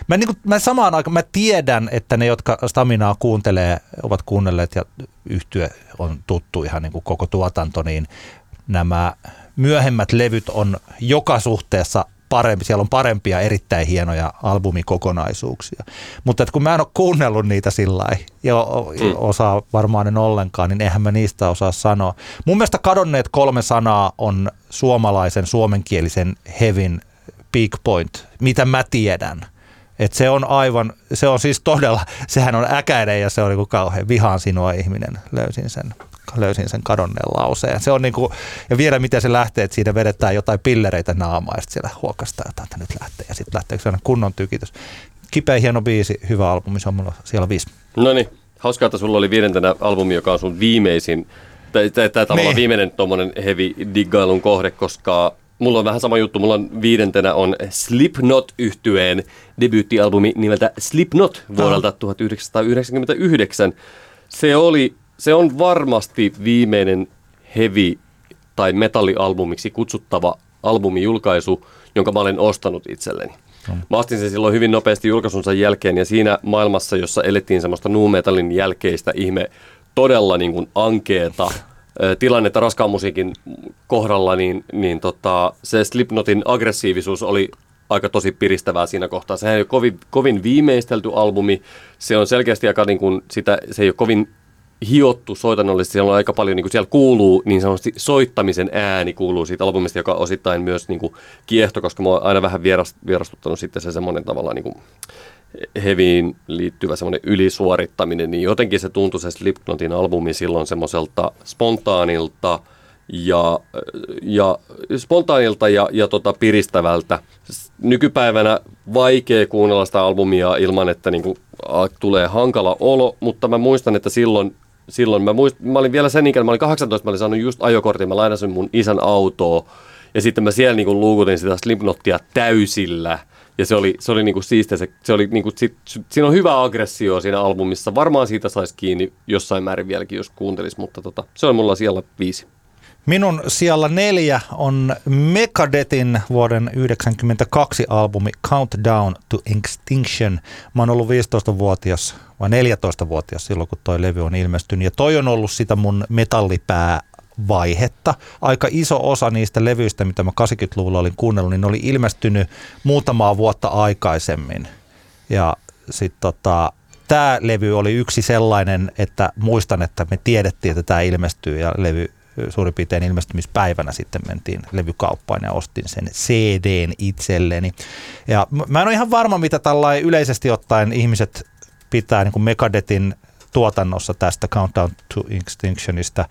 Mä, niin kuin, mä samaan aikaan, mä tiedän, että ne, jotka Staminaa kuuntelee, ovat kuunnelleet ja yhtye on tuttu ihan niin kuin koko tuotanto, niin nämä myöhemmät levyt on joka suhteessa parempi, siellä on parempia erittäin hienoja albumikokonaisuuksia. Mutta että kun mä en ole kuunnellut niitä sillä lailla, ja Mm. osaa varmaan en ollenkaan, niin eihän mä niistä osaa sanoa. Mun mielestä kadonneet kolme sanaa on suomalaisen, suomenkielisen hevin peak point, mitä mä tiedän. Et se on aivan, se on siis todella, sehän on äkäinen ja se on niinku kauhean vihaan sinua ihminen, löysin sen, löysin sen kadonneen lauseen. Se on niinku, ja vielä miten se lähtee, että siinä vedetään jotain pillereitä naamaa ja siellä huokastaa jotain, että nyt lähtee ja sitten lähtee sellainen kunnon tykitys. Kipeä hieno biisi, hyvä albumi, se on mulla siellä viisi. No niin, hauskaa, että sulla oli viidentenä albumi, joka on sun viimeisin, tai tai- tai tavallaan Niin. viimeinen tuommoinen heavy diggailun kohde, koska mulla on vähän sama juttu. Mulla on viidentenä on slipknot yhtyeen debyyttialbumi nimeltä Slipknot vuodelta 1999. Se oli, se on varmasti viimeinen heavy tai metallialbumiksi kutsuttava albumijulkaisu, jonka mä olen ostanut itselleni. Mä ostin sen silloin hyvin nopeasti julkaisunsa jälkeen ja siinä maailmassa, jossa elettiin semmoista nu metallin jälkeistä ihme todella niin kuin ankeeta tilannetta raskaan musiikin kohdalla, niin, niin tota, se Slipknotin aggressiivisuus oli aika tosi piristävää siinä kohtaa. Sehän ei ole kovin, kovin viimeistelty albumi, se on selkeästi aika niin kuin sitä, se ei ole kovin hiottu soitannollisesti. Siellä on aika paljon, niin kuin siellä kuuluu niin sanotusti soittamisen ääni kuuluu siitä albumista, joka osittain myös niin kuin kiehto, koska mä oon aina vähän vierast, vierastuttanut sitten se semmoinen tavallaan niin kuin heviin liittyvä semmoinen ylisuorittaminen, niin jotenkin se tuntui se Slipknotin albumi silloin semmoiselta spontaanilta ja, ja spontaanilta ja, ja tota piristävältä. Nykypäivänä vaikea kuunnella sitä albumia ilman, että niin kuin tulee hankala olo, mutta mä muistan, että silloin silloin mä, muist, mä olin vielä sen ikäinen, mä olin 18, mä olin saanut just ajokortin, mä lainasin mun isän autoa ja sitten mä siellä niinku luukutin sitä Slipknottia täysillä. Ja se oli, se oli niinku siistiä, se, se oli niinku, sit, siinä on hyvä aggressio siinä albumissa. Varmaan siitä saisi kiinni jossain määrin vieläkin, jos kuuntelisi, mutta tota, se on mulla siellä viisi. Minun siellä neljä on Megadethin vuoden 1992 albumi Countdown to Extinction. Mä oon ollut 15-vuotias vai 14-vuotias silloin, kun toi levy on ilmestynyt. Ja toi on ollut sitä mun metallipää vaihetta. Aika iso osa niistä levyistä, mitä mä 80-luvulla olin kuunnellut, niin ne oli ilmestynyt muutamaa vuotta aikaisemmin. Ja sitten tota, tämä levy oli yksi sellainen, että muistan, että me tiedettiin, että tämä ilmestyy ja levy suurin piirtein ilmestymispäivänä sitten mentiin levykauppaan ja ostin sen CDn itselleni. Ja mä en ole ihan varma, mitä tällainen yleisesti ottaen ihmiset pitää niin kuin Megadetin tuotannossa tästä Countdown to Extinctionista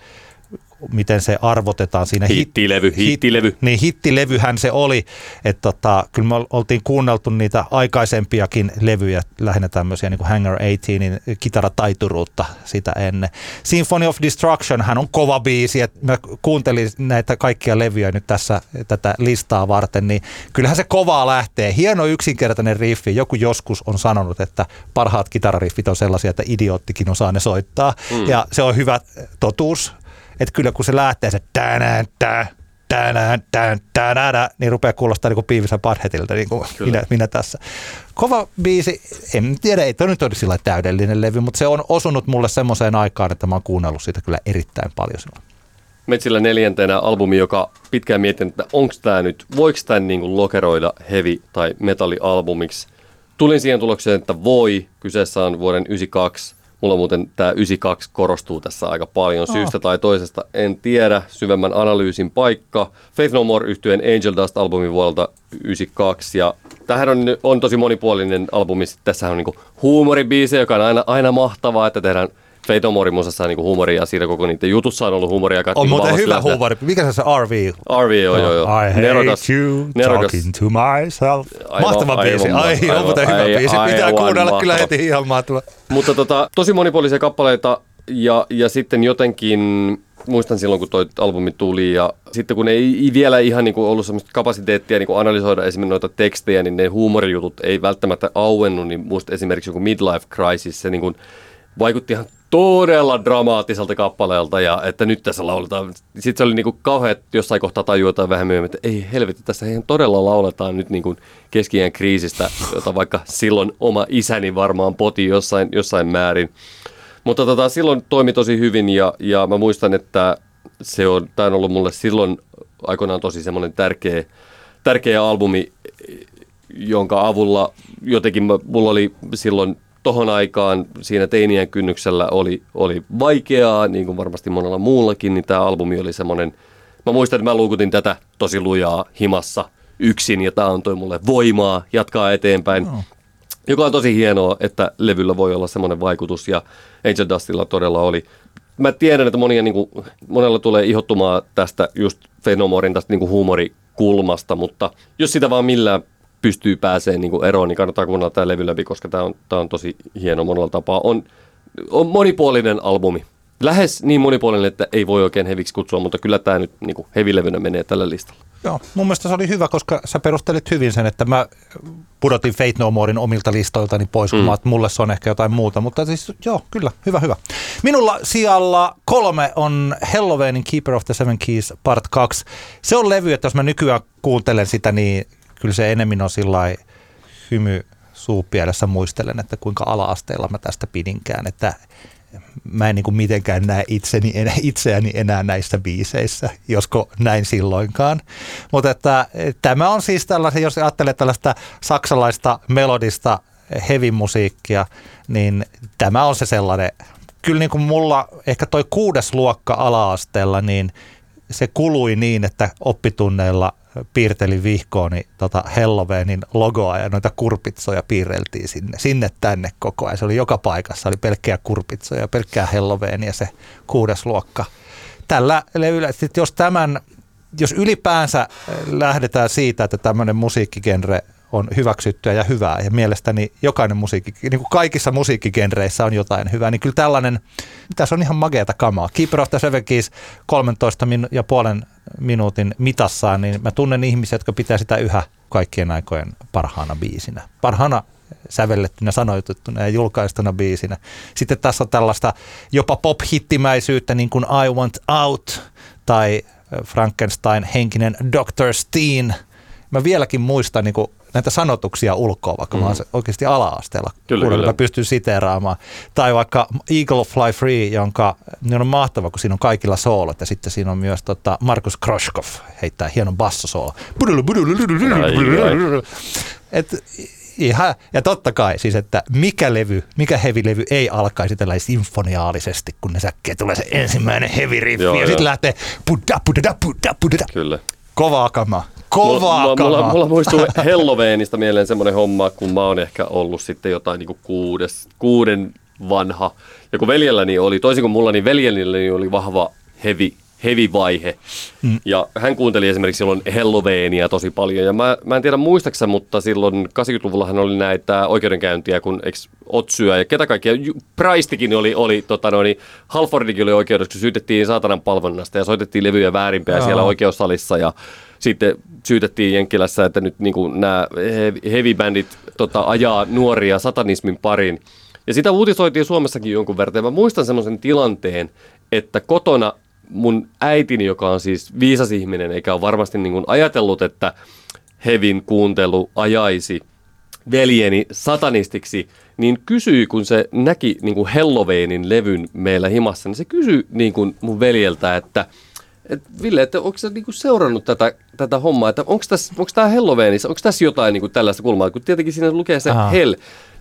miten se arvotetaan siinä. Hittilevy, hittilevy. Hit, niin hittilevyhän se oli, että tota, kyllä me oltiin kuunneltu niitä aikaisempiakin levyjä, lähinnä tämmöisiä niin kuin Hangar 18, kitarataituruutta sitä ennen. Symphony of Destruction hän on kova biisi, että mä kuuntelin näitä kaikkia levyjä nyt tässä tätä listaa varten, niin kyllähän se kovaa lähtee. Hieno yksinkertainen riffi. Joku joskus on sanonut, että parhaat kitarariffit on sellaisia, että idioottikin osaa ne soittaa. Mm. Ja se on hyvä totuus että kyllä kun se lähtee se tänään, tää, tänään, tän, tänään, niin rupeaa kuulostaa niin kuin Beavis Buttheadilta, niin kuin minä, minä, tässä. Kova biisi, en tiedä, ei toi nyt ole sillä täydellinen levy, mutta se on osunut mulle semmoiseen aikaan, että mä oon kuunnellut sitä kyllä erittäin paljon silloin. Metsillä neljäntenä albumi, joka pitkään mietin, että onko tämä nyt, voiko tämän niin lokeroida heavy- tai metallialbumiksi. Tulin siihen tulokseen, että voi. Kyseessä on vuoden 92 Mulla muuten tämä 92 korostuu tässä aika paljon syystä oh. tai toisesta. En tiedä, syvemmän analyysin paikka. Faith No More yhtyeen Angel Dust-albumin vuodelta 92. Ja tämähän on, on tosi monipuolinen albumi. Tässä on niinku huumoribiisi, joka on aina, aina mahtavaa, että tehdään – Fate No More musassa on niinku huumoria, siinä koko niiden jutussa on ollut huumoria. On muuten hyvä huumori. Mikä se on RV? RV, joo, joo, joo. I hate nerokas, you nerokas. talking to myself. Mahtava biisi. Ai, on muuten hyvä biisi. Pitää kuunnella kyllä heti ihan mahtava. Mutta tota, tosi monipuolisia kappaleita ja, ja sitten jotenkin muistan silloin, kun toi albumi tuli ja sitten kun ei vielä ihan niin kuin ollut semmoista kapasiteettia niin kuin analysoida esimerkiksi noita tekstejä, niin ne huumorijutut ei välttämättä auennut, niin muista esimerkiksi joku Midlife Crisis, se niin kuin vaikutti ihan todella dramaattiselta kappaleelta ja että nyt tässä lauletaan. Sitten se oli niinku kauhean, että jossain kohtaa tajuaa vähän myöhemmin, että ei helvetti, tässä ihan todella lauletaan nyt niinku keskiään kriisistä, jota vaikka silloin oma isäni varmaan poti jossain, jossain määrin. Mutta tota, silloin toimi tosi hyvin ja, ja mä muistan, että se on, tämä on ollut mulle silloin aikoinaan tosi semmoinen tärkeä, tärkeä albumi, jonka avulla jotenkin mulla oli silloin tohon aikaan siinä teinien kynnyksellä oli, oli vaikeaa, niin kuin varmasti monella muullakin, niin tämä albumi oli semmoinen, mä muistan, että mä luukutin tätä tosi lujaa himassa yksin ja tämä antoi mulle voimaa jatkaa eteenpäin. No. Joka on tosi hienoa, että levyllä voi olla semmoinen vaikutus ja Angel Dustilla todella oli. Mä tiedän, että monia, niin kuin, monella tulee ihottumaan tästä just Fenomorin tästä niin kuin huumorikulmasta, mutta jos sitä vaan millään pystyy pääsemään niin eroon, niin kannattaa kuunnella tämä levy läpi, koska tämä on, tämä on tosi hieno monella tapaa. On, on monipuolinen albumi. Lähes niin monipuolinen, että ei voi oikein heviksi kutsua, mutta kyllä tämä nyt niin hevilevynä menee tällä listalla. Joo, mun mielestä se oli hyvä, koska sä perustelit hyvin sen, että mä pudotin Fate No Morein omilta listoiltani pois, kun mm. mä, mulle se on ehkä jotain muuta, mutta siis joo, kyllä, hyvä, hyvä. Minulla sijalla kolme on Halloweenin Keeper of the Seven Keys Part 2. Se on levy, että jos mä nykyään kuuntelen sitä, niin kyllä se enemmän on sillä hymy suupielessä muistelen, että kuinka ala-asteella mä tästä pidinkään, että mä en niin kuin mitenkään näe itseni, itseäni enää näissä biiseissä, josko näin silloinkaan. Mutta että tämä on siis tällainen, jos ajattelee tällaista saksalaista melodista heavy musiikkia, niin tämä on se sellainen kyllä niin kuin mulla ehkä toi kuudes luokka ala-asteella, niin se kului niin, että oppitunneilla piirtelin vihkooni tota Helloweenin logoa ja noita kurpitsoja piirreltiin sinne, sinne tänne koko ajan. Se oli joka paikassa, oli pelkkää kurpitsoja, pelkkää Helloweenia se kuudes luokka. Tällä levyllä, jos tämän, jos ylipäänsä lähdetään siitä, että tämmöinen musiikkigenre on hyväksyttyä ja hyvää. Ja mielestäni jokainen musiikki, niin kuin kaikissa musiikkigenreissä on jotain hyvää, niin kyllä tällainen, tässä on ihan mageata kamaa. Keeper of the Seven Keys 13 min- ja puolen minuutin mitassaan, niin mä tunnen ihmisiä, jotka pitää sitä yhä kaikkien aikojen parhaana biisinä. Parhaana sävellettynä, sanoitettuna ja julkaistuna biisinä. Sitten tässä on tällaista jopa pop-hittimäisyyttä, niin kuin I Want Out tai Frankenstein henkinen Dr. Steen. Mä vieläkin muistan niin kuin näitä sanotuksia ulkoa, vaikka mm. mä oon oikeasti ala-asteella, kyllä, kyllä. mä pystyn siteeraamaan. Tai vaikka Eagle Fly Free, jonka niin on mahtava, kun siinä on kaikilla soolot, ja sitten siinä on myös tota Markus Kroshkov heittää hienon bassosoolo. Et, ihan, ja totta kai siis, että mikä levy, mikä heavy-levy ei alkaisi tällä sinfoniaalisesti, kun ne säkkejä tulee se ensimmäinen heavy riffi, joo, ja sitten lähtee pudda, pudda, pudda, pudda. Kyllä. Kovaa kamaa. Kovaa mulla, mulla, mulla muistuu Helloweenista mieleen semmoinen homma, kun mä oon ehkä ollut sitten jotain niin kuin kuudes, kuuden vanha. Ja kun veljelläni oli, toisin kuin mulla, niin veljelläni oli vahva heavy heavy-vaihe. Mm. Ja hän kuunteli esimerkiksi silloin Halloweenia tosi paljon. Ja mä, mä en tiedä muistaksä, mutta silloin 80-luvulla hän oli näitä oikeudenkäyntiä, kun eikö Otsyä ja ketä kaikkia. Praistikin oli, oli tota noin, Halfordikin oli oikeudessa, kun syytettiin saatanan palvonnasta ja soitettiin levyjä väärinpäin siellä oikeussalissa. Ja sitten syytettiin Jenkkilässä, että nyt niin nämä heavy bandit tota, ajaa nuoria satanismin parin. Ja sitä uutisoitiin Suomessakin jonkun verran. Mä muistan semmoisen tilanteen, että kotona mun äitini, joka on siis viisas ihminen, eikä ole varmasti niin kuin ajatellut, että hevin kuuntelu ajaisi veljeni satanistiksi, niin kysyi, kun se näki niin kuin Halloweenin levyn meillä himassa, niin se kysyi niin kuin mun veljeltä, että et Ville, että onko sä niinku seurannut tätä, tätä hommaa, että onko tämä Halloweenissa, onko tässä jotain niinku tällaista kulmaa, kun tietenkin siinä lukee se Aha. Hell.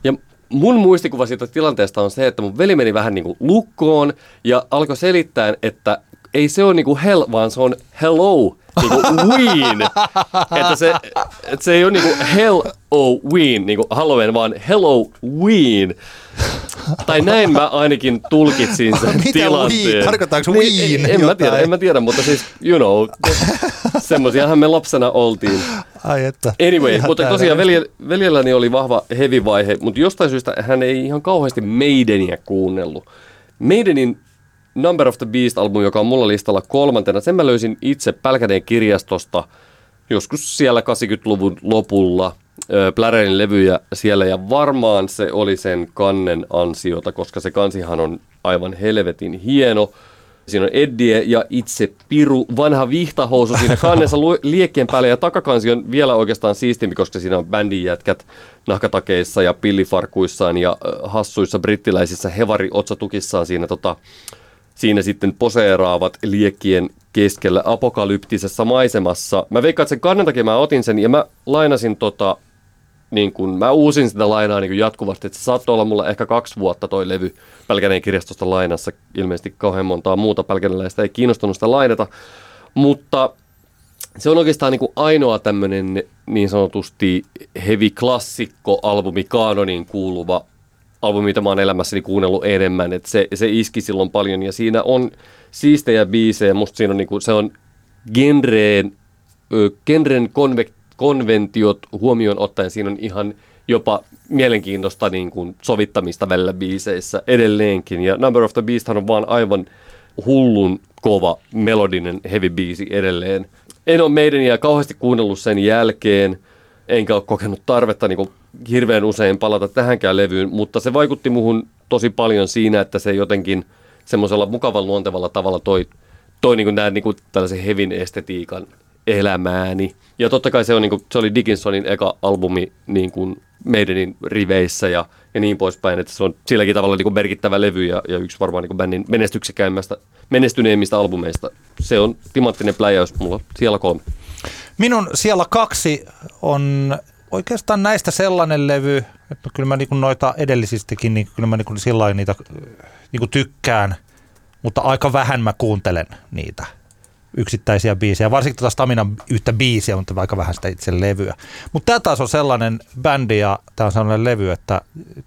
Ja mun muistikuva siitä tilanteesta on se, että mun veli meni vähän niinku lukkoon ja alkoi selittää, että ei se ole niinku hell, vaan se on hello, niinku ween. että se, että se ei ole niinku hell o ween, niinku Halloween, vaan hello ween. tai näin mä ainakin tulkitsin sen Mitä tilanteen. Ween? Tarkoittaako niin, en, en mä tiedä, en mä tiedä, mutta siis, you know, semmoisiahan me lapsena oltiin. Ai että. Anyway, mutta tosiaan velje, veljelläni oli vahva heavy-vaihe, mutta jostain syystä hän ei ihan kauheasti Maidenia kuunnellut. Maidenin Number of the Beast-albumi, joka on mulla listalla kolmantena, sen mä löysin itse Pälkäneen kirjastosta joskus siellä 80-luvun lopulla. Plärerin levyjä siellä ja varmaan se oli sen kannen ansiota, koska se kansihan on aivan helvetin hieno. Siinä on Eddie ja itse Piru, vanha vihtahousu siinä kannessa liekkien päällä ja takakansi on vielä oikeastaan siistimpi, koska siinä on bändin jätkät nahkatakeissa ja pillifarkuissaan ja hassuissa brittiläisissä hevari-otsatukissaan siinä tota, siinä sitten poseeraavat liekkien keskellä apokalyptisessa maisemassa. Mä veikkaan, että sen kannen takia mä otin sen ja mä lainasin tota, niin kun, mä uusin sitä lainaa niin jatkuvasti, että se saattoi olla mulla ehkä kaksi vuotta toi levy Pälkäneen kirjastosta lainassa. Ilmeisesti kauhean montaa muuta pälkäneläistä ei kiinnostunut sitä lainata, mutta se on oikeastaan niin ainoa tämmöinen niin sanotusti heavy klassikko albumi kaanoniin kuuluva albumi, mitä mä oon elämässäni kuunnellut enemmän. Et se, se iski silloin paljon ja siinä on siistejä biisejä. Musta siinä on, niinku, se on genreen, ö, genren konve, konventiot huomioon ottaen siinä on ihan jopa mielenkiintoista niin kuin sovittamista välillä biiseissä edelleenkin. Ja Number of the Beast on vaan aivan hullun kova melodinen heavy biisi edelleen. En ole meidän ja kauheasti kuunnellut sen jälkeen, enkä ole kokenut tarvetta niin hirveän usein palata tähänkään levyyn, mutta se vaikutti muhun tosi paljon siinä, että se jotenkin semmoisella mukavan luontevalla tavalla toi, toi niin kuin näin, niin kuin tällaisen hevin estetiikan elämääni. Ja totta kai se, on, niin kuin, se oli Dickinsonin eka albumi niin kuin Maidenin riveissä ja, ja niin poispäin, että se on silläkin tavalla niin kuin merkittävä levy ja, ja yksi varmaan niin bändin menestyksekäimmästä, menestyneimmistä albumeista. Se on timanttinen pläjäys mulla siellä kolme. Minun siellä kaksi on oikeastaan näistä sellainen levy, että kyllä mä niin noita edellisistäkin, niin kyllä mä niin sillä niitä niin tykkään, mutta aika vähän mä kuuntelen niitä yksittäisiä biisejä, varsinkin tuota Staminan yhtä biisiä, mutta aika vähän sitä itse levyä. Mutta tämä taas on sellainen bändi ja tämä on sellainen levy, että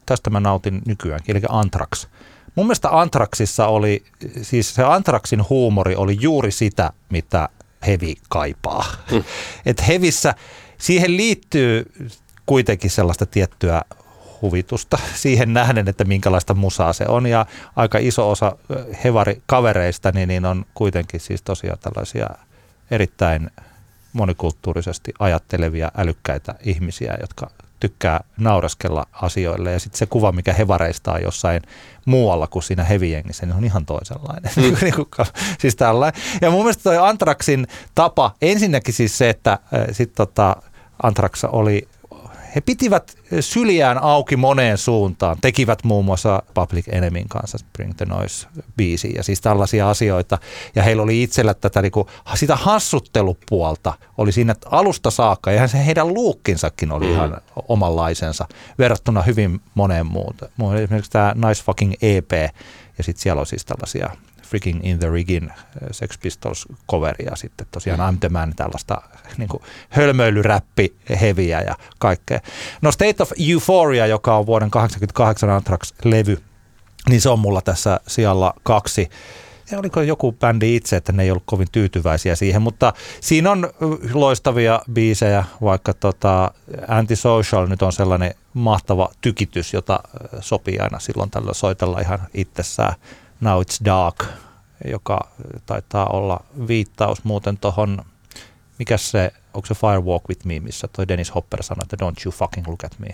tästä mä nautin nykyäänkin, eli Anthrax. Mun mielestä Anthraxissa oli, siis se Anthraxin huumori oli juuri sitä, mitä Hevi kaipaa. Mm. Et Hevissä, siihen liittyy kuitenkin sellaista tiettyä huvitusta siihen nähden, että minkälaista musaa se on. Ja aika iso osa hevari-kavereista niin, niin on kuitenkin siis tosiaan tällaisia erittäin monikulttuurisesti ajattelevia, älykkäitä ihmisiä, jotka tykkää naureskella asioille. Ja sitten se kuva, mikä hevareista on jossain muualla kuin siinä hevijengissä, niin on ihan toisenlainen. Mm. Niinku siis tällainen. Ja mun mielestä toi Antraxin tapa, ensinnäkin siis se, että äh, sit tota, Antrax oli he pitivät syliään auki moneen suuntaan. Tekivät muun muassa Public Enemyn kanssa Bring the Noise-biisiin ja siis tällaisia asioita. Ja heillä oli itsellä tätä niin kuin, sitä hassuttelupuolta oli siinä alusta saakka. Ja se heidän luukkinsakin oli mm. ihan omanlaisensa verrattuna hyvin moneen muuta. Esimerkiksi tämä Nice Fucking EP ja sitten siellä on siis tällaisia Freaking in the Riggin äh, Sex Pistols coveria sitten tosiaan I'm the Man, tällaista niin hölmöilyräppi heviä ja kaikkea. No State of Euphoria, joka on vuoden 88 Anthrax-levy, niin se on mulla tässä sijalla kaksi. Ja oliko joku bändi itse, että ne ei ollut kovin tyytyväisiä siihen, mutta siinä on loistavia biisejä, vaikka tota Antisocial nyt on sellainen mahtava tykitys, jota äh, sopii aina silloin tällä soitella ihan itsessään. Now It's Dark, joka taitaa olla viittaus muuten tuohon, mikä se, onko se Firewalk With Me, missä toi Dennis Hopper sanoi, että don't you fucking look at me.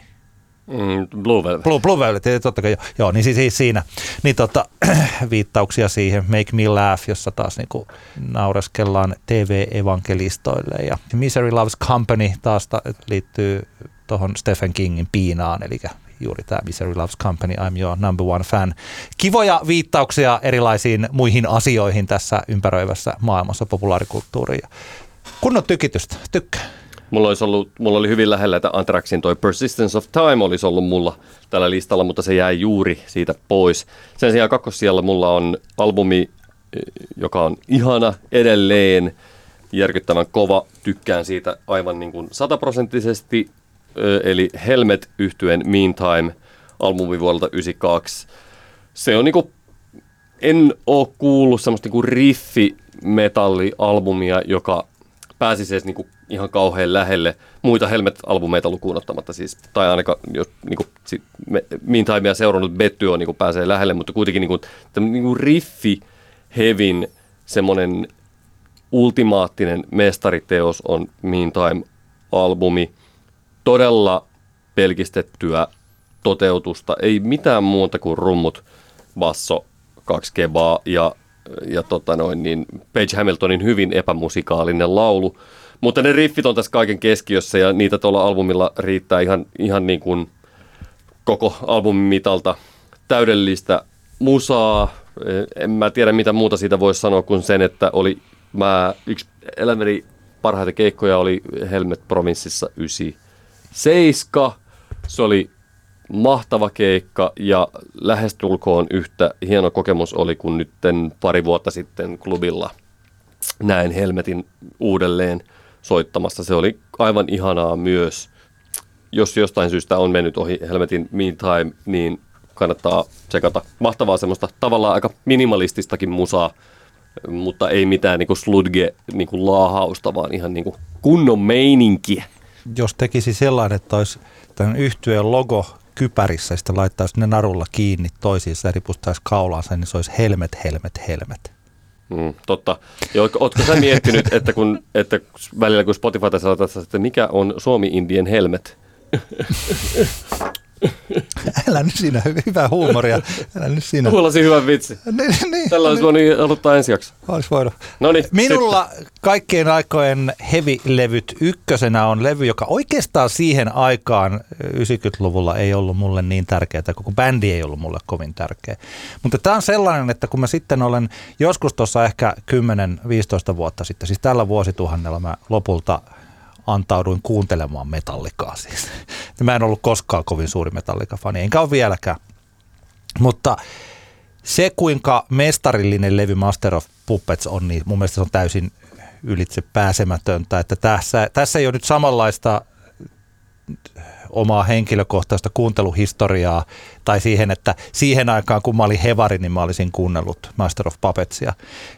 Mm, Blue Velvet. Blue, Blue Velvet, totta kai, joo, niin siis, siis siinä niin tota, viittauksia siihen Make Me Laugh, jossa taas niinku naureskellaan TV-evankelistoille ja Misery Loves Company taas ta- liittyy tuohon Stephen Kingin piinaan, eli juuri tämä Misery Loves Company, I'm your number one fan. Kivoja viittauksia erilaisiin muihin asioihin tässä ympäröivässä maailmassa populaarikulttuuriin. Kunnon tykitystä, tykkää. Mulla, olisi ollut, mulla oli hyvin lähellä, että Anthraxin toi Persistence of Time olisi ollut mulla tällä listalla, mutta se jäi juuri siitä pois. Sen sijaan kakkossijalla mulla on albumi, joka on ihana edelleen, järkyttävän kova. Tykkään siitä aivan niin kuin sataprosenttisesti eli Helmet yhtyen Meantime albumi vuodelta 92. Se on niinku, en oo kuullut semmoista niinku riffi-metalli-albumia, joka pääsisi edes niinku ihan kauhean lähelle. Muita Helmet-albumeita lukuun ottamatta siis, tai ainakaan jos niinku, sit, me, Meantimea seurannut Betty on niinku pääsee lähelle, mutta kuitenkin niinku, niinku riffi hevin semmoinen ultimaattinen mestariteos on Meantime-albumi – todella pelkistettyä toteutusta. Ei mitään muuta kuin rummut, basso, kaksi kebaa ja, ja tota noin, niin Page Hamiltonin hyvin epämusikaalinen laulu. Mutta ne riffit on tässä kaiken keskiössä ja niitä tuolla albumilla riittää ihan, ihan niin kuin koko albumin mitalta täydellistä musaa. En mä tiedä mitä muuta siitä voisi sanoa kuin sen, että oli mä, yksi elämäni parhaita keikkoja oli Helmet Provinssissa 9 Seiska. Se oli mahtava keikka ja lähestulkoon yhtä hieno kokemus oli, kun nyt pari vuotta sitten klubilla näin Helmetin uudelleen soittamassa. Se oli aivan ihanaa myös. Jos jostain syystä on mennyt ohi Helmetin Meantime, niin kannattaa tsekata. Mahtavaa semmoista tavallaan aika minimalististakin musaa, mutta ei mitään niinku sludge niinku laahausta, vaan ihan niinku kunnon meininkiä jos tekisi sellainen, että olisi tämän yhtyeen logo kypärissä ja sitten laittaisi ne narulla kiinni toisiinsa ja ripustaisi kaulaansa, niin se olisi helmet, helmet, helmet. Mm, totta. Ja ootko sä miettinyt, että, kun, että välillä kun Spotify sanotaan, että mikä on Suomi-Indien helmet? Älä nyt siinä, hyvää huumoria. Älä nyt siinä. Kuulosi hyvä vitsi. niin, niin, Tällä olisi voinut aloittaa ensi jakso. Olisi voinut. Noniin, Minulla sitten. kaikkien aikojen heavy-levyt ykkösenä on levy, joka oikeastaan siihen aikaan 90-luvulla ei ollut mulle niin tärkeää, koko bändi ei ollut mulle kovin tärkeä. Mutta tämä on sellainen, että kun mä sitten olen joskus tuossa ehkä 10-15 vuotta sitten, siis tällä vuosituhannella mä lopulta antauduin kuuntelemaan metallikaa siis. Mä en ollut koskaan kovin suuri metallika-fani, enkä ole vieläkään. Mutta se, kuinka mestarillinen levy Master of Puppets on, niin mun mielestä se on täysin ylitse pääsemätöntä. Että tässä, tässä ei ole nyt samanlaista omaa henkilökohtaista kuunteluhistoriaa tai siihen, että siihen aikaan kun mä olin hevari, niin mä olisin kuunnellut Master of Puppetsia.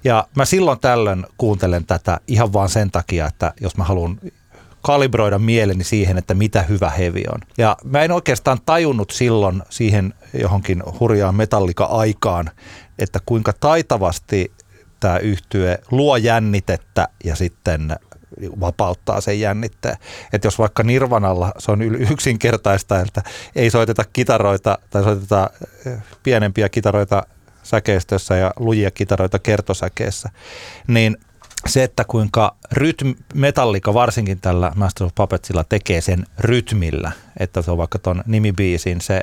Ja mä silloin tällöin kuuntelen tätä ihan vaan sen takia, että jos mä haluan kalibroida mieleni siihen, että mitä hyvä hevi on. Ja mä en oikeastaan tajunnut silloin siihen johonkin hurjaan metallika-aikaan, että kuinka taitavasti tämä yhtye luo jännitettä ja sitten vapauttaa sen jännitteen. Että jos vaikka Nirvanalla se on yksinkertaista, että ei soiteta kitaroita tai soiteta eh, pienempiä kitaroita säkeistössä ja lujia kitaroita kertosäkeessä, niin se, että kuinka rytm, metallika varsinkin tällä Master of Puppetsilla tekee sen rytmillä, että se on vaikka tuon nimibiisin se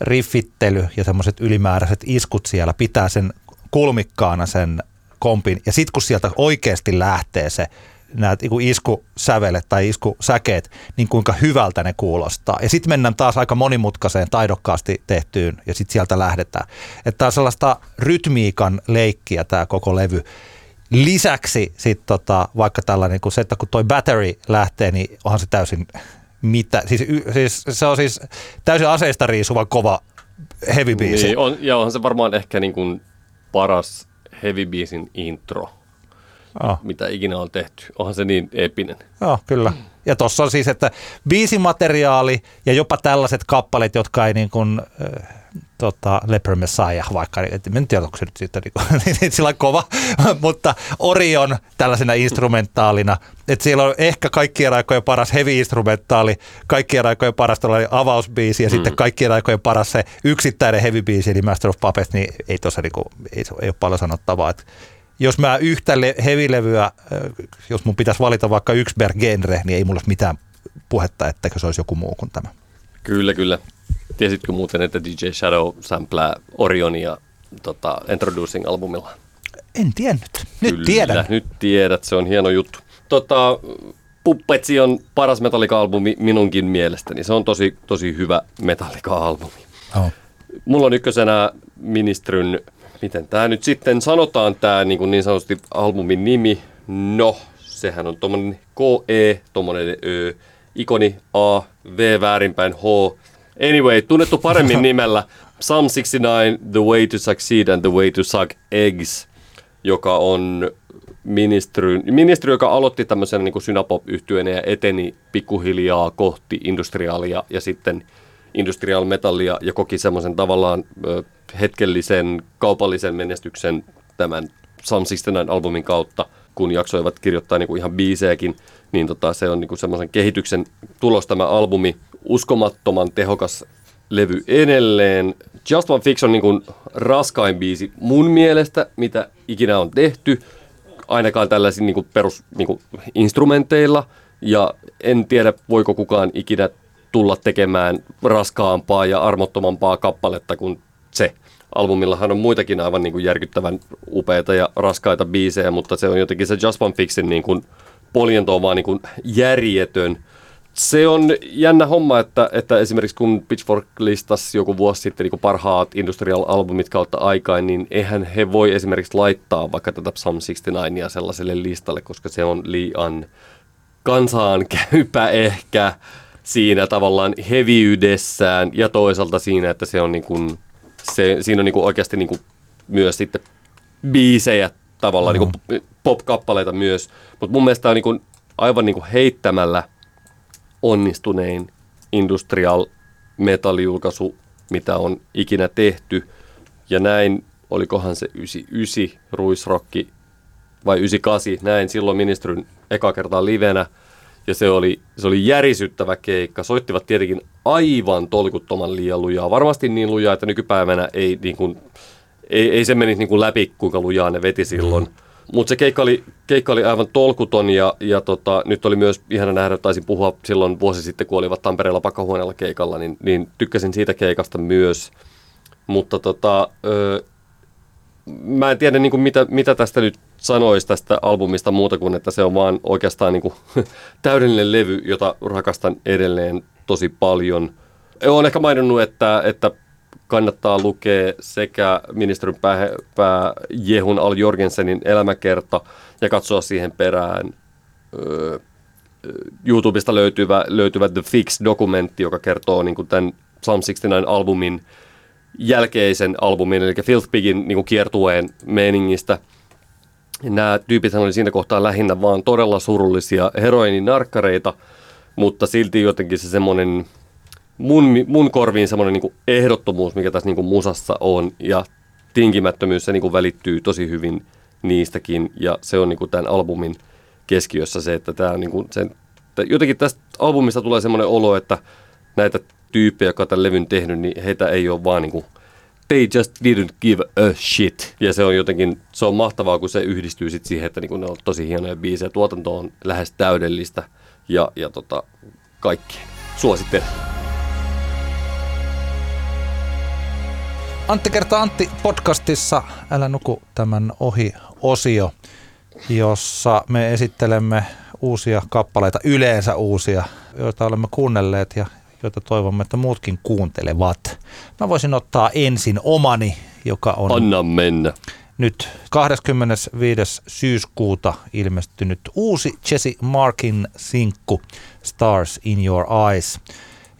riffittely ja semmoiset ylimääräiset iskut siellä pitää sen kulmikkaana sen kompin. Ja sitten kun sieltä oikeasti lähtee se nämä iskusävelet tai iskusäkeet, niin kuinka hyvältä ne kuulostaa. Ja sitten mennään taas aika monimutkaiseen, taidokkaasti tehtyyn ja sitten sieltä lähdetään. Että tämä on sellaista rytmiikan leikkiä tämä koko levy. Lisäksi sitten tota, vaikka tällainen, kun se, että kun toi battery lähtee, niin onhan se täysin mitä, siis, siis se on siis täysin aseista riisuva kova heavy biisi. Niin, on, ja onhan se varmaan ehkä niin kuin paras heavy biisin intro oh. mitä ikinä on tehty. Onhan se niin epinen. Joo, kyllä. Ja tuossa on siis, että biisimateriaali ja jopa tällaiset kappaleet, jotka ei niin kuin, äh, tota, Leper Messiah vaikka, en tiedä, onko se nyt siitä niin, sillä kova, mutta Orion tällaisena instrumentaalina, että siellä on ehkä kaikkien aikojen paras heavy-instrumentaali, kaikkien aikojen paras avausbiisi ja mm. sitten kaikkien aikojen paras se yksittäinen heavy-biisi, eli Master of Puppets, niin ei tuossa niinku, ei, ei ole paljon sanottavaa, että jos mä yhtä le- hevilevyä, jos mun pitäisi valita vaikka yksi per genre, niin ei mulla ole mitään puhetta, että se olisi joku muu kuin tämä. Kyllä, kyllä. Tiesitkö muuten, että DJ Shadow samplää Orionia tota, Introducing-albumilla? En tiennyt. Nyt kyllä, tiedän. nyt tiedät. Se on hieno juttu. Tota, Puppetsi on paras Metallica-albumi minunkin mielestäni. Se on tosi, tosi hyvä Metallica-albumi. Oh. Mulla on ykkösenä Ministryn miten tämä nyt sitten sanotaan, tämä niin, niin sanotusti albumin nimi. No, sehän on tuommoinen KE, tuommoinen Ö, ikoni A, V väärinpäin H. Anyway, tunnettu paremmin nimellä Psalm 69, The Way to Succeed and the Way to Suck Eggs, joka on ministry, ministry joka aloitti tämmöisen niin synapop ja eteni pikkuhiljaa kohti industriaalia ja sitten industrial metallia ja koki semmoisen tavallaan hetkellisen kaupallisen menestyksen tämän Psalm 69-albumin kautta, kun jaksoivat kirjoittaa niin kuin ihan biisejäkin, niin tota, se on niin kuin semmoisen kehityksen tulos tämä albumi. Uskomattoman tehokas levy edelleen. Just One Fix on niin kuin raskain biisi mun mielestä, mitä ikinä on tehty, ainakaan tällaisilla niin kuin perus niin kuin instrumenteilla. Ja en tiedä, voiko kukaan ikinä tulla tekemään raskaampaa ja armottomampaa kappaletta kuin se. Albumillahan on muitakin aivan niin kuin järkyttävän upeita ja raskaita biisejä, mutta se on jotenkin se Just One Fixin niin kuin poljento on vaan niin kuin järjetön. Se on jännä homma, että, että esimerkiksi kun Pitchfork listasi joku vuosi sitten niin parhaat industrial-albumit kautta aikaan, niin eihän he voi esimerkiksi laittaa vaikka tätä Psalm 69 sellaiselle listalle, koska se on liian kansaan käypä ehkä siinä tavallaan heviydessään ja toisaalta siinä, että se on niin kuin, se, siinä on niin kuin oikeasti niin kuin myös sitten biisejä tavallaan mm-hmm. niin pop-kappaleita myös, mutta mun mielestä on niin kuin aivan niin kuin heittämällä onnistunein industrial metallijulkaisu, mitä on ikinä tehty. Ja näin, olikohan se 99 ruisrokki vai 98, näin silloin ministrin eka kertaa livenä – ja se oli, se oli järisyttävä keikka. Soittivat tietenkin aivan tolkuttoman liian lujaa. Varmasti niin lujaa, että nykypäivänä ei, niin kuin, ei, ei se menisi niin kuin läpi, kuinka lujaa ne veti silloin. Mm. Mutta se keikka oli, keikka oli aivan tolkuton ja, ja tota, nyt oli myös ihana nähdä, taisin puhua silloin vuosi sitten, kun olivat Tampereella pakahuoneella keikalla, niin, niin tykkäsin siitä keikasta myös. Mutta tota, ö, mä en tiedä niin kuin mitä, mitä tästä nyt sanoisi tästä albumista muuta kuin, että se on vaan oikeastaan niin kuin, täydellinen levy, jota rakastan edelleen tosi paljon. Olen ehkä maininnut, että, että kannattaa lukea sekä ministerin pää, pää Jehun Al Jorgensenin elämäkerta ja katsoa siihen perään öö, YouTubesta löytyvä, löytyvä The Fix-dokumentti, joka kertoo niin kuin tämän Psalm 69-albumin jälkeisen albumin, eli Filth Pigin niin kuin kiertueen meningistä. Nämä tyypit oli siinä kohtaa lähinnä vaan todella surullisia heroininarkkareita, mutta silti jotenkin se semmoinen mun, mun korviin semmoinen niin ehdottomuus, mikä tässä niin kuin musassa on, ja tinkimättömyys, se niin kuin välittyy tosi hyvin niistäkin, ja se on niin kuin tämän albumin keskiössä se, että tämä on niin kuin sen, jotenkin tästä albumista tulee semmoinen olo, että näitä tyyppejä, jotka tämän levyn tehnyt, niin heitä ei ole vaan niin kuin, they just didn't give a shit. Ja se on jotenkin, se on mahtavaa, kun se yhdistyy sit siihen, että niin ne on tosi hienoja biisejä. Tuotanto on lähes täydellistä ja, ja tota, kaikki. Suosittelen. Antti kertaa Antti podcastissa Älä nuku tämän ohi osio, jossa me esittelemme uusia kappaleita, yleensä uusia, joita olemme kuunnelleet ja joita toivomme, että muutkin kuuntelevat. Mä voisin ottaa ensin omani, joka on... Anna mennä. Nyt 25. syyskuuta ilmestynyt uusi Jesse Markin sinkku Stars in Your Eyes.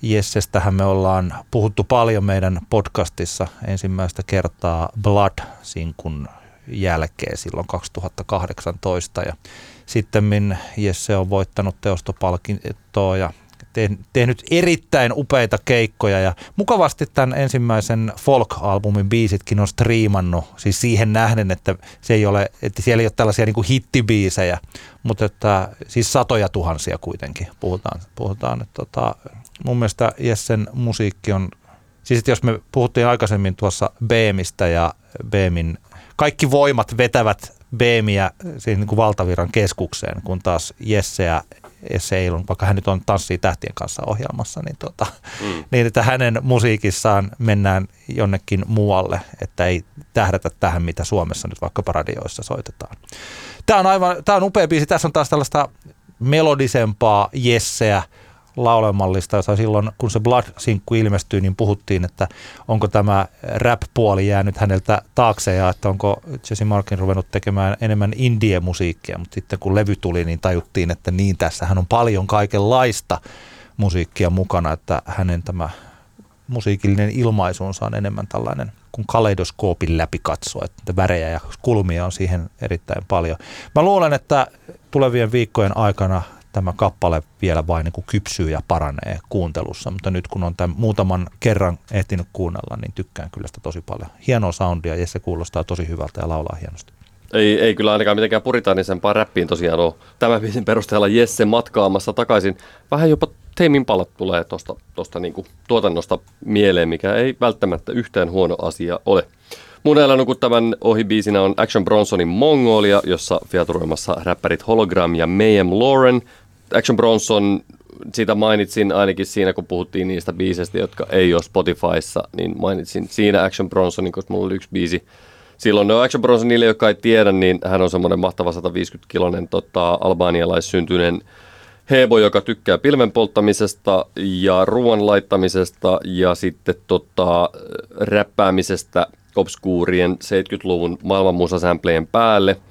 Jessestähän me ollaan puhuttu paljon meidän podcastissa ensimmäistä kertaa Blood-sinkun jälkeen silloin 2018 ja sitten Jesse on voittanut teostopalkintoa ja tehnyt erittäin upeita keikkoja ja mukavasti tämän ensimmäisen folk-albumin biisitkin on striimannut, siis siihen nähden, että, se ei ole, että siellä ei ole tällaisia niin kuin hittibiisejä, mutta että, siis satoja tuhansia kuitenkin puhutaan. puhutaan että, tota, mun mielestä Jessen musiikki on, siis että jos me puhuttiin aikaisemmin tuossa Beemistä ja Beemin kaikki voimat vetävät Beemiä siihen niin kuin valtaviran keskukseen, kun taas Jesseä Seilun, vaikka hän nyt on Tanssii tähtien kanssa ohjelmassa, niin, tota, mm. niin että hänen musiikissaan mennään jonnekin muualle, että ei tähdätä tähän, mitä Suomessa nyt vaikka radioissa soitetaan. Tämä on aivan, tämä on upea biisi. Tässä on taas tällaista melodisempaa jesseä, laulemallista, jota silloin kun se Blood-sinkku ilmestyi, niin puhuttiin, että onko tämä rap-puoli jäänyt häneltä taakse ja että onko Jesse Markin ruvennut tekemään enemmän indie-musiikkia, mutta sitten kun levy tuli, niin tajuttiin, että niin tässähän on paljon kaikenlaista musiikkia mukana, että hänen tämä musiikillinen ilmaisunsa on enemmän tällainen kuin kaleidoskoopin läpi katsoa, että värejä ja kulmia on siihen erittäin paljon. Mä luulen, että tulevien viikkojen aikana tämä kappale vielä vain niin kuin kypsyy ja paranee kuuntelussa, mutta nyt kun on tämän muutaman kerran ehtinyt kuunnella, niin tykkään kyllä sitä tosi paljon. Hienoa soundia ja se kuulostaa tosi hyvältä ja laulaa hienosti. Ei, ei kyllä ainakaan mitenkään puritaanisempaa räppiin tosiaan ole. Tämän biisin perusteella Jesse matkaamassa takaisin. Vähän jopa teimin palat tulee tuosta tosta niinku tuotannosta mieleen, mikä ei välttämättä yhtään huono asia ole. Mun älä nukuttavan ohibiisinä on Action Bronsonin Mongolia, jossa fiaturoimassa räppärit Hologram ja Mayhem Lauren – Action Bronson, siitä mainitsin ainakin siinä, kun puhuttiin niistä biiseistä, jotka ei ole Spotifyssa, niin mainitsin siinä Action Bronsonin, koska mulla oli yksi biisi. Silloin no Action Bronson, niille jotka ei tiedä, niin hän on semmoinen mahtava 150-kilonen tota, albaanialaissyntyinen hebo, joka tykkää pilven polttamisesta ja ruoan laittamisesta ja sitten tota, räppäämisestä obskuurien 70-luvun maailmanmusasämplejen päälle –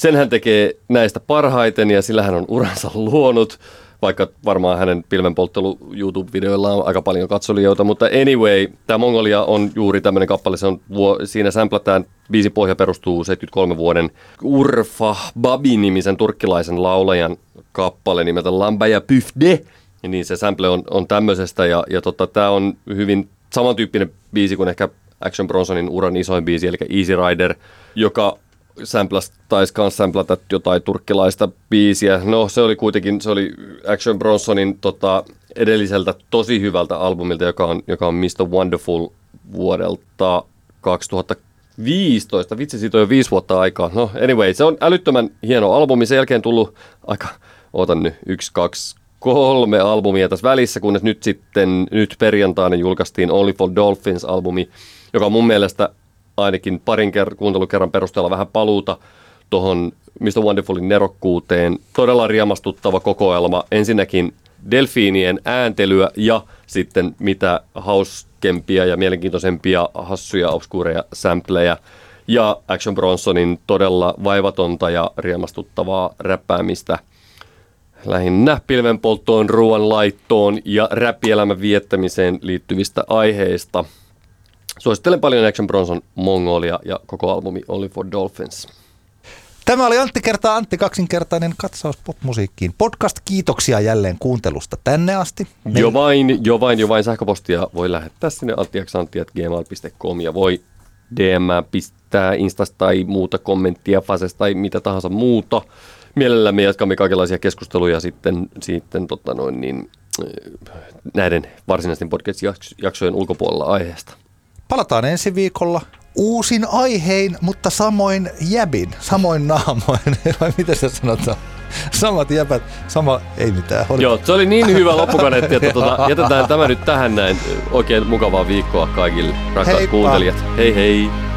sen hän tekee näistä parhaiten ja sillä hän on uransa luonut, vaikka varmaan hänen pilvenpolttelu YouTube-videoilla on aika paljon katsolijoita, mutta anyway, tämä Mongolia on juuri tämmöinen kappale, se on, siinä sämplätään, biisi pohja perustuu 73 vuoden Urfa Babi-nimisen turkkilaisen laulajan kappale nimeltä Lamba ja Pyfde, ja niin se sample on, on tämmöisestä, ja, ja tota, tämä on hyvin samantyyppinen biisi kuin ehkä Action Bronsonin uran isoin biisi, eli Easy Rider, joka samplas, taisi myös samplata jotain turkkilaista biisiä. No se oli kuitenkin, se oli Action Bronsonin tota, edelliseltä tosi hyvältä albumilta, joka on, joka on Mr. Wonderful vuodelta 2015. Vitsi, siitä on jo viisi vuotta aikaa. No anyway, se on älyttömän hieno albumi. Sen jälkeen tullut aika, otan nyt, yksi, kaksi, kolme albumia tässä välissä, kunnes nyt sitten, nyt perjantaina julkaistiin Only for Dolphins-albumi, joka mun mielestä ainakin parin ker- kuuntelukerran perusteella vähän paluuta tuohon Mr. Wonderfulin nerokkuuteen. Todella riemastuttava kokoelma. Ensinnäkin delfiinien ääntelyä ja sitten mitä hauskempia ja mielenkiintoisempia hassuja, obskureja sampleja ja Action Bronsonin todella vaivatonta ja riemastuttavaa räppäämistä lähinnä pilvenpolttoon, ruoan laittoon ja räppielämän viettämiseen liittyvistä aiheista. Suosittelen paljon Action Bronson Mongolia ja koko albumi Only for Dolphins. Tämä oli Antti kertaa Antti kaksinkertainen katsaus popmusiikkiin. Podcast, kiitoksia jälleen kuuntelusta tänne asti. Jo vain, jo vain, jo vain sähköpostia voi lähettää sinne anttiaksantti.gmail.com ja voi DM pistää Instasta tai muuta kommenttia Fasesta tai mitä tahansa muuta. Mielellämme jatkamme kaikenlaisia keskusteluja sitten, sitten tota noin, niin, näiden varsinaisten podcast-jaksojen ulkopuolella aiheesta. Palataan ensi viikolla uusin aihein, mutta samoin jäbin, samoin naamoin, vai miten se sanotaan? Samat jäbät, sama, ei mitään. Oli. Joo, se oli niin hyvä loppukaneetti, että tuota, jätetään tämä nyt tähän näin. Oikein mukavaa viikkoa kaikille rakkaat kuuntelijat. Hei hei!